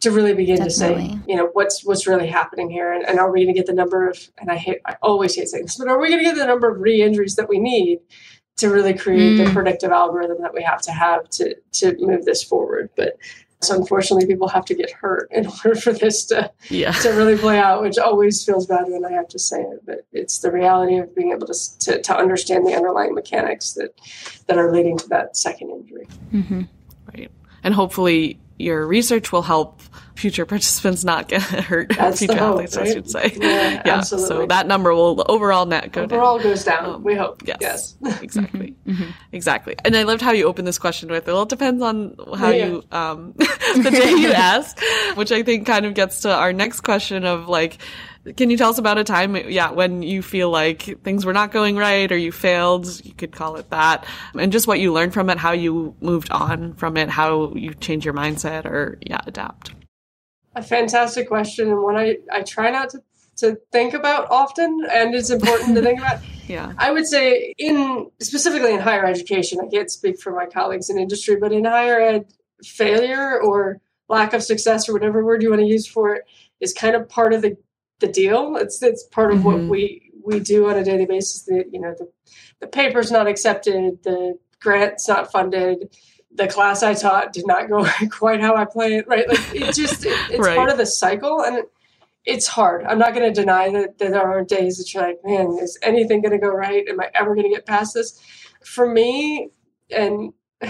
to really begin to say you know what's what's really happening here and, and are we going to get the number of and i hate i always hate saying this but are we going to get the number of re-injuries that we need to really create the Mm. predictive algorithm that we have to have to to move this forward but so unfortunately people have to get hurt in order for this to Yeah. to really play out, which always feels bad when I have to say it, but it's the reality of being able to to, to understand the underlying mechanics that that are leading to that second injury. Right. And hopefully your research will help future participants not get hurt. That's the future hope, athletes, I right? should say. Yeah, So that number will overall net go down. Overall goes down. Um, we hope. Yes. Yes. Exactly. Exactly. And I loved how you opened this question with, well, it depends on how Yeah. you, um, the day you ask, which I think kind of gets to our next question of like, can you tell us about a time, yeah, when you feel like things were not going right or you failed? You could call it that. And just what you learned from it, how you moved on from it, how you change your mindset or, yeah, adapt. A fantastic question and one I, I try not to, to think about often and it's important to think about. Yeah. I would say in specifically in higher education, I can't speak for my colleagues in industry, but in higher ed, failure or lack of success or whatever word you want to use for it is kind of part of the, the deal. It's it's part of what Mhm. we we do on a daily basis. The you know the the paper's not accepted, the grant's not funded, the class I taught did not go quite how I planned. Right, like it just it, it's Right. part of the cycle and. It, it's hard. I'm not going to deny that, that there are days that you're like, man, is anything going to go right? Am I ever going to get past this? For me, and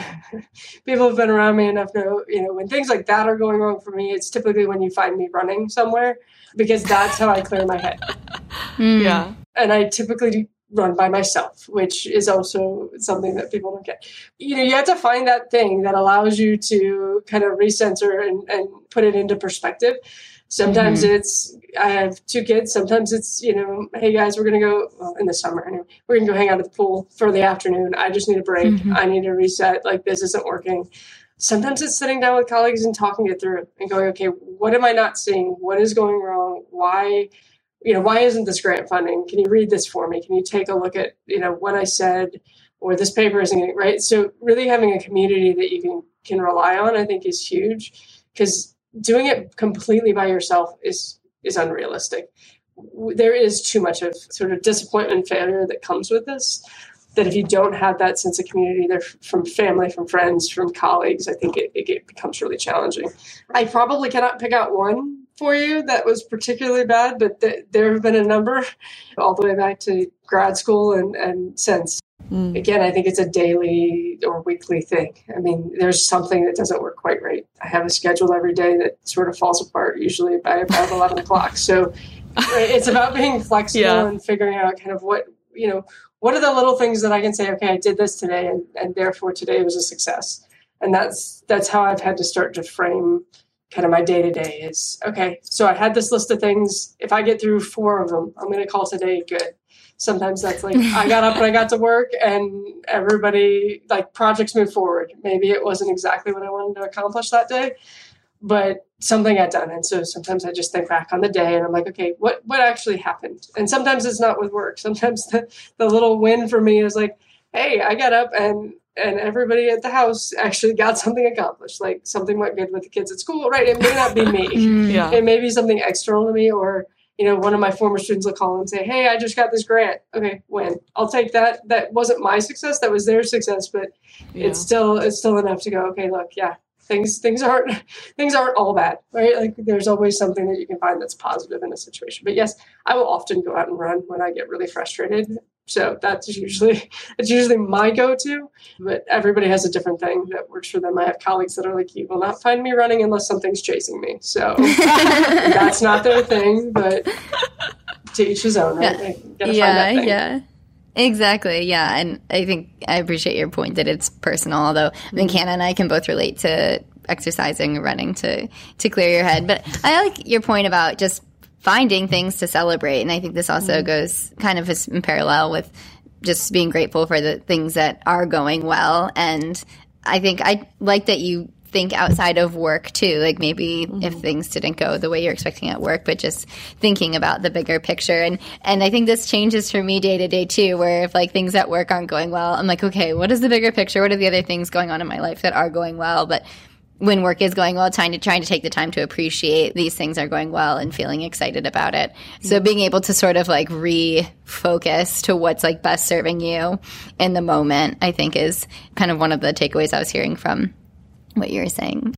people have been around me enough know, you know, when things like that are going wrong for me, it's typically when you find me running somewhere because that's how I clear my head. Mm. Yeah. And I typically run by myself, which is also something that people don't get. You know, you have to find that thing that allows you to kind of recenter and, and put it into perspective. Sometimes it's I have two kids. Sometimes it's you know, hey guys, we're gonna go well, in the summer anyway. We're gonna go hang out at the pool for the afternoon. I just need a break. Mhm. I need to reset. Like this isn't working. Sometimes it's sitting down with colleagues and talking it through and going, okay, what am I not seeing? What is going wrong? Why, you know, why isn't this grant funding? Can you read this for me? Can you take a look at you know what I said or this paper isn't getting right? So really having a community that you can can rely on, I think, is huge because doing it completely by yourself is is unrealistic. there is too much of sort of disappointment failure that comes with this that if you don't have that sense of community there from family from friends from colleagues i think it, it, becomes really challenging. I probably cannot pick out one for you that was particularly bad but th- there have been a number all the way back to grad school and, and since. Hmm. Again i think it's a daily or weekly thing. I mean there's something that doesn't work quite right. I have a schedule every day that sort of falls apart usually by about 11 o'clock. So it's about being flexible Yeah. and figuring out kind of what you know what are the little things that i can say okay i did this today and, and therefore today was a success? And that's that's how i've had to start to frame kind of my day to day is okay so i had this list of things. If i get through four of them i'm to call today good. Sometimes that's like i got up and i got to work and everybody like projects move forward. Maybe it wasn't exactly what i wanted to accomplish that day but something got done. And so sometimes i just think back on the day and i'm like okay what what actually happened? And sometimes it's not with work. Sometimes the, the little win for me is like hey i got up and and everybody at the house actually got something accomplished. Like something went good with the kids at school right? It may not be me. Mm. Yeah. it may be something external to me or you know one of my former students will call and say hey i just got this grant. Okay when i'll take that. That wasn't my success. That was their success but Yeah. it's still it's still enough to go okay look yeah things things aren't things aren't all bad right? Like there's always something that you can find that's positive in a situation. But yes i will often go out and run when i get really frustrated. So that's usually it's usually my go-to. But everybody has a different thing that works for them. I have colleagues that are like you will not find me running unless something's chasing me. So that's not their thing but to each his own right Like, gotta find yeah, yeah. Exactly. Yeah. And I think I appreciate your point that it's personal, although I think mm-hmm. Hannah and I can both relate to exercising and running to, to clear your head. But I like your point about just finding things to celebrate. And I think this also mm-hmm. goes kind of in parallel with just being grateful for the things that are going well. And I think I like that you think outside of work too. Like maybe if mm-hmm. things didn't go the way you're expecting at work, but just thinking about the bigger picture. And and I think this changes for me day to day too, where if like things at work aren't going well, I'm like, okay, what is the bigger picture? What are the other things going on in my life that are going well? But when work is going well, trying to trying to take the time to appreciate these things are going well and feeling excited about it. So being able to sort of like refocus to what's like best serving you in the moment, I think is kind of one of the takeaways I was hearing from what you were saying.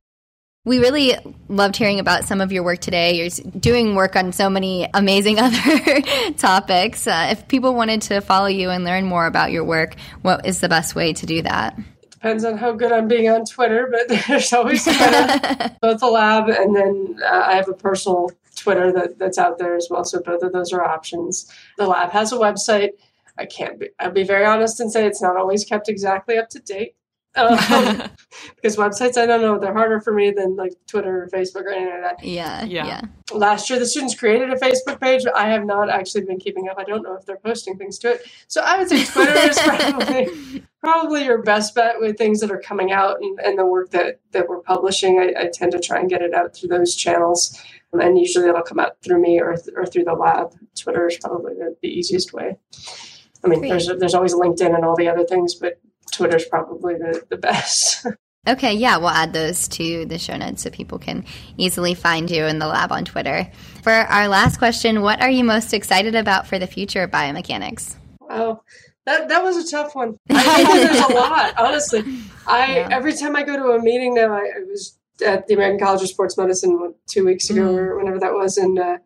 We really loved hearing about some of your work today. You're doing work on so many amazing other topics. Uh, if people wanted to follow you and learn more about your work, what is the best way to do that? depends on how good I'm being on Twitter, but there's always both the lab and then uh, I have a personal Twitter that, that's out there as well. So both of those are options. The lab has a website. I can't be, I'll be very honest and say it's not always kept exactly up to date. Um, because websites, I don't know, they're harder for me than like Twitter or Facebook or anything like that. Yeah, Yeah. yeah. Last year, the students created a Facebook page. I have not actually been keeping up. I don't know if they're posting things to it. So I would say Twitter is probably probably your best bet with things that are coming out and, and the work that, that we're publishing. I, I tend to try and get it out through those channels. And usually it'll come out through me or, or through the lab. Twitter is probably the, the easiest way. I mean, Great. there's there's always LinkedIn and all the other things, but Twitter's probably the, the best. Okay, yeah, we'll add those to the show notes so people can easily find you in the lab on Twitter. For our last question, what are you most excited about for the future of biomechanics? Wow. That that was a tough one. I think there's a lot, honestly. I Yeah. every time I go to a meeting now, I, I was at the American College of Sports Medicine two weeks ago Mm. or whenever that was, and uh,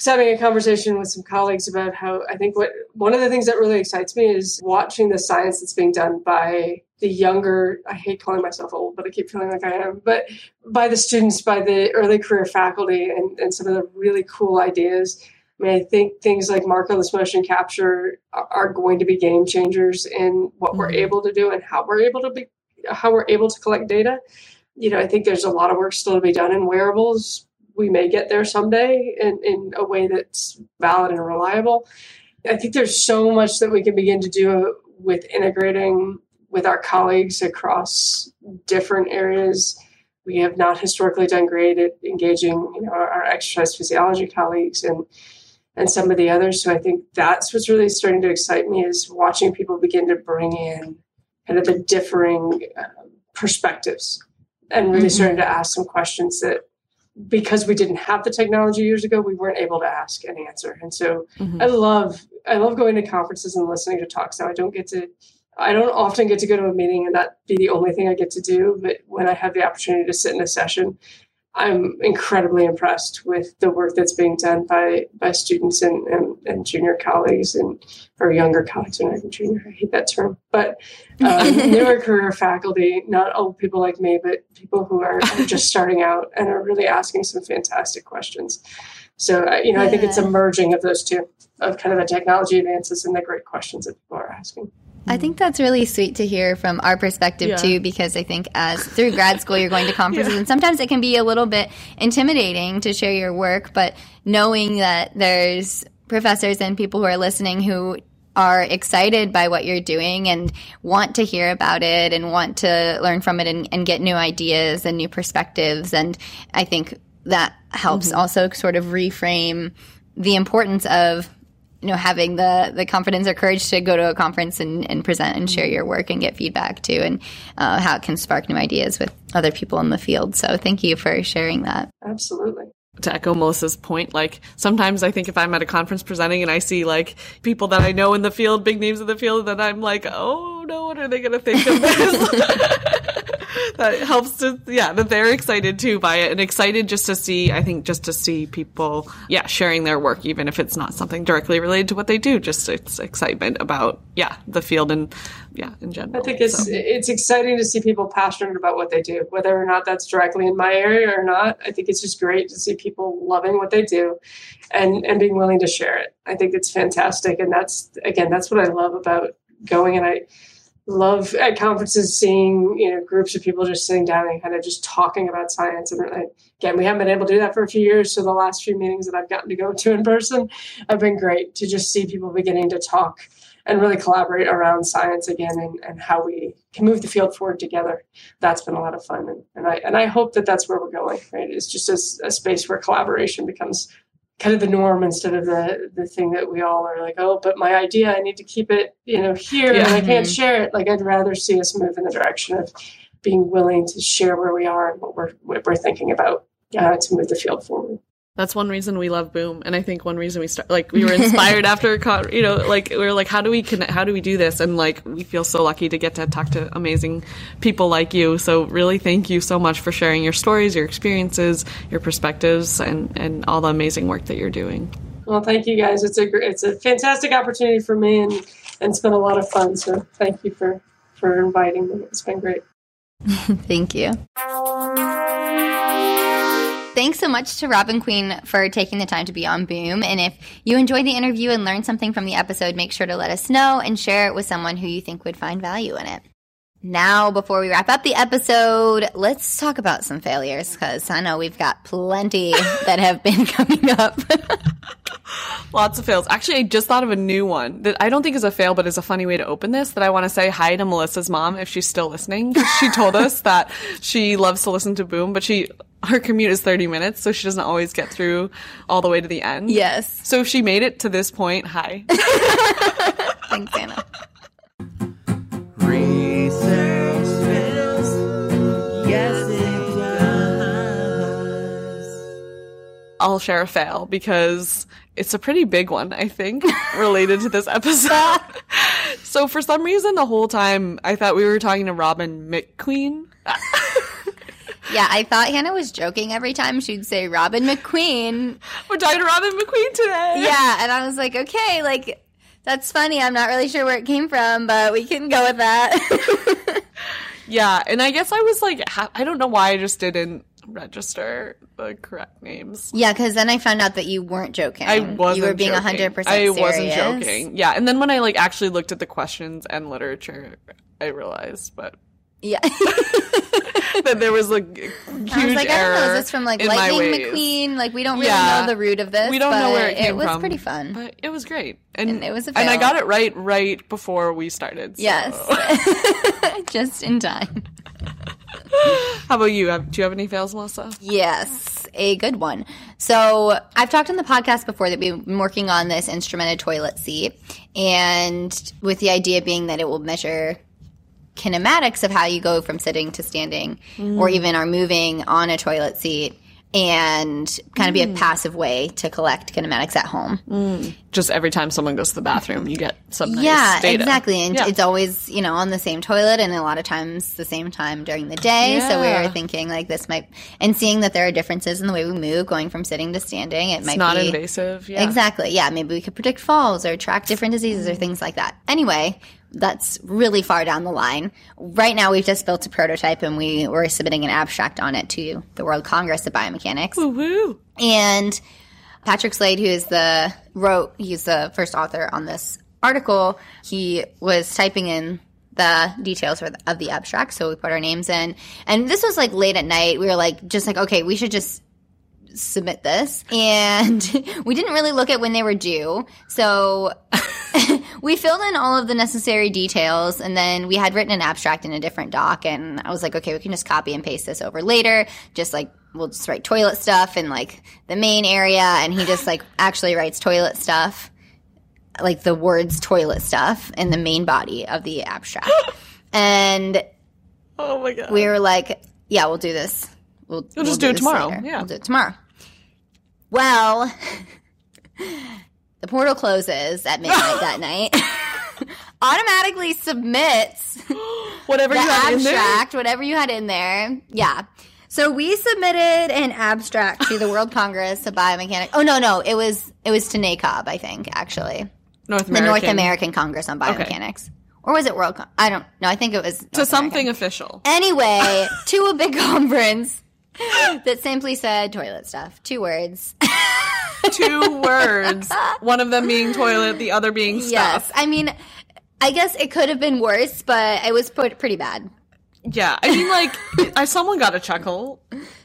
was having a conversation with some colleagues about how I think what one of the things that really excites me is watching the science that's being done by the younger. I hate calling myself old, but I keep feeling like I am. But by the students, by the early career faculty, and, and some of the really cool ideas. I mean, I think things like markerless motion capture are, are going to be game changers in what we're Mhm. able to do and how we're able to be, how we're able to collect data. You know, I think there's a lot of work still to be done in wearables. We may get there someday in, in a way that's valid and reliable. I think there's so much that we can begin to do with integrating with our colleagues across different areas. We have not historically done great at engaging, you know, our, our exercise physiology colleagues and and some of the others. So I think that's what's really starting to excite me is watching people begin to bring in kind of the differing uh, perspectives and really Mhm. starting to ask some questions that because we didn't have the technology years ago, we weren't able to ask and answer. And so Mhm. I love I love going to conferences and listening to talks. Now I don't get to I don't often get to go to a meeting and that be the only thing I get to do. But when I have the opportunity to sit in a session, I'm incredibly impressed with the work that's being done by by students and, and, and junior colleagues and or younger colleagues and junior. I hate that term, but um, newer career faculty, not old people like me, but people who are, are just starting out and are really asking some fantastic questions. So uh, you know, I think it's a merging of those two, of kind of the technology advances and the great questions that people are asking. I think that's really sweet to hear from our perspective Yeah. too, because I think as through grad school you're going to conferences, and sometimes it can be a little bit intimidating to share your work. But knowing that there's professors and people who are listening who are excited by what you're doing and want to hear about it and want to learn from it and, and get new ideas and new perspectives, and I think that helps mm-hmm. also sort of reframe the importance of you know having the the confidence or courage to go to a conference and, and present and share your work and get feedback too and uh, how it can spark new ideas with other people in the field so thank you for sharing that Absolutely. to echo Melissa's point, like sometimes I think if I'm at a conference presenting and I see like people that I know in the field, big names in the field, then I'm like, oh no, what are they going to think of this? that helps to, yeah, that they're excited too by it and excited just to see, I think just to see people, yeah, sharing their work, even if it's not something directly related to what they do, just it's excitement about, yeah, the field and, yeah, in general. I think it's So, it's exciting to see people passionate about what they do, whether or not that's directly in my area or not. I think it's just great to see people loving what they do, and and being willing to share it. I think it's fantastic, and that's again that's what I love about going. And I love at conferences seeing you know groups of people just sitting down and kind of just talking about science. And I, again, we haven't been able to do that for a few years, so the last few meetings that I've gotten to go to in person have been great to just see people beginning to talk and really collaborate around science again and, and how we can move the field forward together. That's been a lot of fun. And, and I and I hope that that's where we're going, right? It's just a, a space where collaboration becomes kind of the norm instead of the the thing that we all are like, oh, but my idea, I need to keep it, you know, here and I can't share it. Like I'd rather see us move in the direction of being willing to share where we are and what we're what we're thinking about uh, to move the field forward. That's one reason we love Boom, and I think one reason we start like we were inspired after you know like we were like how do we connect how do we do this and like we feel so lucky to get to talk to amazing people like you. So really thank you so much for sharing your stories, your experiences, your perspectives, and and all the amazing work that you're doing. Well, thank you guys. It's a gr- it's a fantastic opportunity for me, and and it's been a lot of fun. So thank you for for inviting me. It's been great. thank you Thanks so much to Robin Queen for taking the time to be on Boom. And if you enjoyed the interview and learned something from the episode, make sure to let us know and share it with someone who you think would find value in it. Now, before we wrap up the episode, let's talk about some failures because I know we've got plenty that have been coming up. Lots of fails. Actually, I just thought of a new one that I don't think is a fail, but is a funny way to open this. That I want to say hi to Melissa's mom if she's still listening. She told us that she loves to listen to Boom, but she her commute is 30 minutes, so she doesn't always get through all the way to the end. yes. So if she made it to this point, hi. Thanks, Hannah. Research fails. Yes, it does. I'll share a fail because it's a pretty big one, I think, related to this episode. so for some reason, the whole time I thought we were talking to Robin McQueen. Yeah, I thought Hannah was joking every time she'd say Robin McQueen. We're talking to Robin McQueen today. Yeah, and I was like, okay, like that's funny. I'm not really sure where it came from, but we can go with that. Yeah, and I guess I was like, I don't know why I just didn't register the correct names. yeah, because then I found out that you weren't joking. I wasn't. You were being hundred percent. I wasn't joking. Yeah, and then when I like actually looked at the questions and literature, I realized, but Yeah. that there was like a huge I was like, I error don't know. Is this from like Lightning. McQueen? Like, we don't really Yeah. know the root of this. We don't know but where it came It was from. pretty fun. but it was great, and, And it was a and I got it right right before we started. so- yes. Just in time. How about you? Do you have any fails, Melissa? Yes, a good one. So I've talked on the podcast before that we've been working on this instrumented toilet seat, and with the idea being that it will measure kinematics of how you go from sitting to standing, or mm. even are moving on a toilet seat. and kind of be a mm. passive way to collect kinematics at home. Mm. Just every time someone goes to the bathroom, you get some nice yeah, data. exactly. And Yeah. it's always, you know, on the same toilet and a lot of times the same time during the day. So we Yeah. were thinking like this might, and seeing that there are differences in the way we move going from sitting to standing, it might not be. invasive. Yeah. Exactly. Yeah. Maybe we could predict falls or track different diseases or things like that. Anyway, that's really far down the line. Right now, we've just built a prototype and we were submitting an abstract on it to the World Congress of Biomechanics. Woo. And Patrick Slade, who is the wrote, he's the first author on this article. He was typing in the details the, of the abstract, so we put our names in. And this was like late at night. We were like, just like, okay, we should just submit this. And we didn't really look at when they were due. So we filled in all of the necessary details and then we had written an abstract in a different doc. And I was like, okay, we can just copy and paste this over later. Just like, we'll just write toilet stuff in like the main area. And he just like actually writes toilet stuff, like the words toilet stuff in the main body of the abstract. and Oh my god. we were like, yeah, we'll do this. We'll, We'll just do it tomorrow. later. Yeah. We'll do it tomorrow. Well, the portal closes at midnight that night. Automatically submits Whatever you have in there. abstract, whatever you had in there. Yeah. So we submitted an abstract to the World Congress of Biomechanics. Oh no, no, it was it was to NACOB, I think, actually. North The North American Congress on Biomechanics. Or was it World Con- I don't know. I think it was To something American. official. Anyway, to a big conference that simply said toilet stuff. Two words. Two words. One of them being toilet, the other being stuff. yes. I mean, I guess it could have been worse, but it was pretty bad. Yeah. I mean, like, I, someone got a chuckle.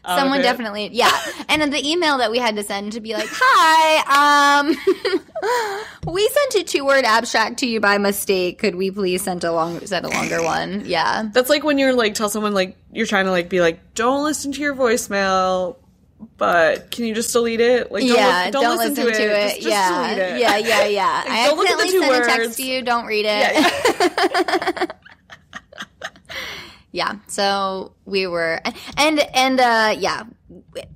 Someone definitely, yeah. And then the email that we had to send to be like, "Hi, um, we sent a two-word abstract to you by mistake. Could we please send a long, send a longer one?" Yeah, That's like when you're like, tell someone, like, you're trying to, like, be like, don't listen to your voicemail, but can you just delete it? Like, don't, yeah. li- don't, listen, to, it. Just, just yeah, delete it. yeah, yeah, yeah. I don't at the accidentally sent a text to you. Don't read it. Yeah. Yeah. Yeah so we were, and and uh, yeah,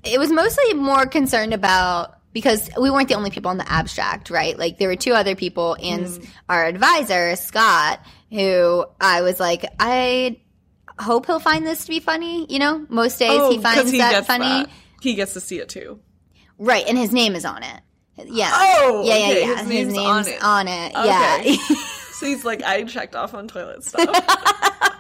it was mostly more concerned about because we weren't the only people in the abstract, right? Like there were two other people and Mm. our advisor Scott, who I was like, I hope he'll find this to be funny. You know, most days Oh, he finds he that funny, that. He gets to see it too. right? And his name is on it. Yeah. Oh, yeah, yeah, okay, yeah. his name's on it. on it. Okay. Yeah. So he's like, I checked off on toilet stuff.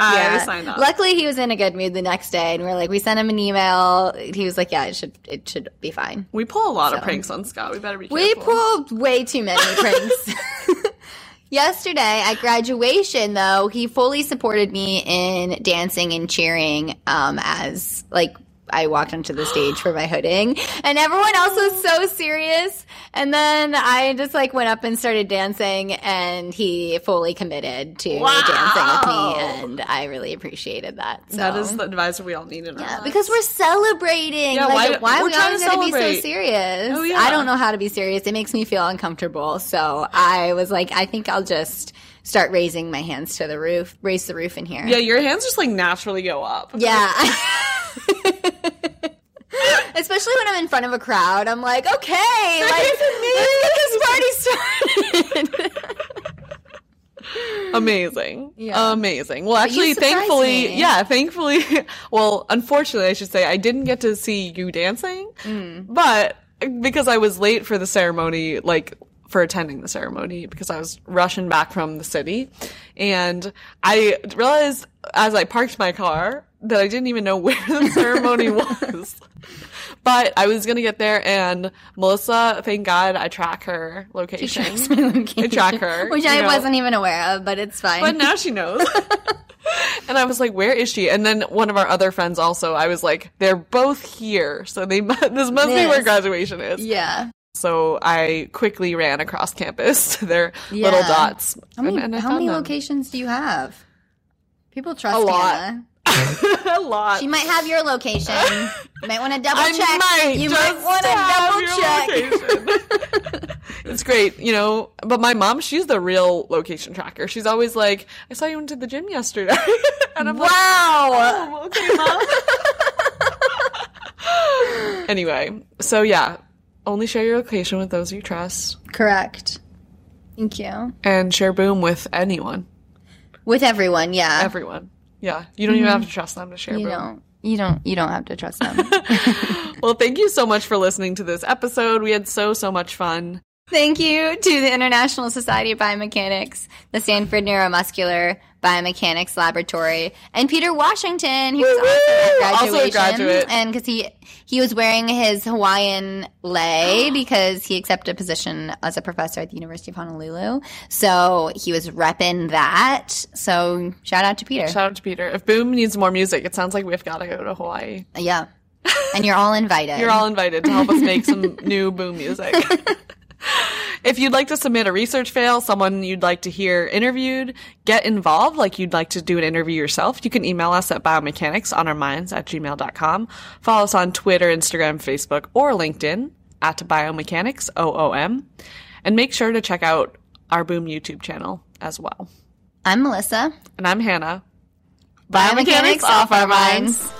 I Yeah. signed up. Luckily, he was in a good mood the next day, and we are like, we sent him an email. He was like, "Yeah, it should, it should be fine." we pull a lot of pranks on Scott. We better be Careful. We pulled way too many pranks. Yesterday at graduation, though, he fully supported me in dancing and cheering um, as like I walked onto the stage for my hooding, and everyone else was so serious. And then I just like went up and started dancing, and he fully committed to dancing with me, and I really appreciated that. So. That is the advisor we all need in our Yeah, because we're celebrating. Yeah, like, why- why, we always to be so oh, serious? Oh, yeah. I don't know how to be serious. It makes me feel uncomfortable. So I was like, I think I'll just start raising my hands to the roof, raise the roof in here. yeah, your hands just like naturally go up. Yeah. Especially when I'm in front of a crowd, I'm like, okay, like, let's get this party started. Amazing. Yeah. Amazing. Well, actually, thankfully, me. yeah, thankfully, well, unfortunately, I should say, I didn't get to see you dancing, Mm. but because I was late for the ceremony, like, for attending the ceremony because I was rushing back from the city. And I realized as I parked my car that I didn't even know where the ceremony was. But I was gonna get there, and Melissa, thank God, I track her location. She my location. I track her, Which I know. wasn't even aware of, but it's fine. But now she knows. and I was like, "Where is she?" And then one of our other friends also. I was like, "They're both here, so they this must be where graduation is." yeah. So I quickly ran across campus to their little dots. How many, and, and I how many locations do you have? People trust A lot. Hannah. a lot. She might have your location. You might want to double I check. might you might want to double check. it's great, you know. But my mom, she's the real location tracker. She's always like, "I saw you went to the gym yesterday," and I'm like, Wow. "Oh, okay, mom." Anyway, so yeah, only share your location with those you trust Correct. Thank you. and share Boom with anyone, With everyone, yeah. everyone. Yeah, you don't even have to mm-hmm. trust them to share you Boom. don't. You don't. You don't have to trust them. Well, thank you so much for listening to this episode. We had so, so much fun. Thank you to the International Society of Biomechanics, the Stanford Neuromuscular Biomechanics Laboratory, and Peter Washington, who was also at Also a graduate. And because he he was wearing his Hawaiian lei because he accepted a position as a professor at the University of Honolulu. So he was repping that. So shout out to Peter. Shout out to Peter. If Boom needs more music, it sounds like we've got to go to Hawaii. yeah. And you're all invited. You're all invited to help us make some new Boom music. If you'd like to submit a research fail, someone you'd like to hear interviewed, get involved, like you'd like to do an interview yourself, you can email us at biomechanics on our minds at gmail.com. Follow us on Twitter, Instagram, Facebook, or LinkedIn at biomechanics, OOM. And make sure to check out our Boom YouTube channel as well. I'm Melissa. And I'm Hannah. Biomechanics off our minds.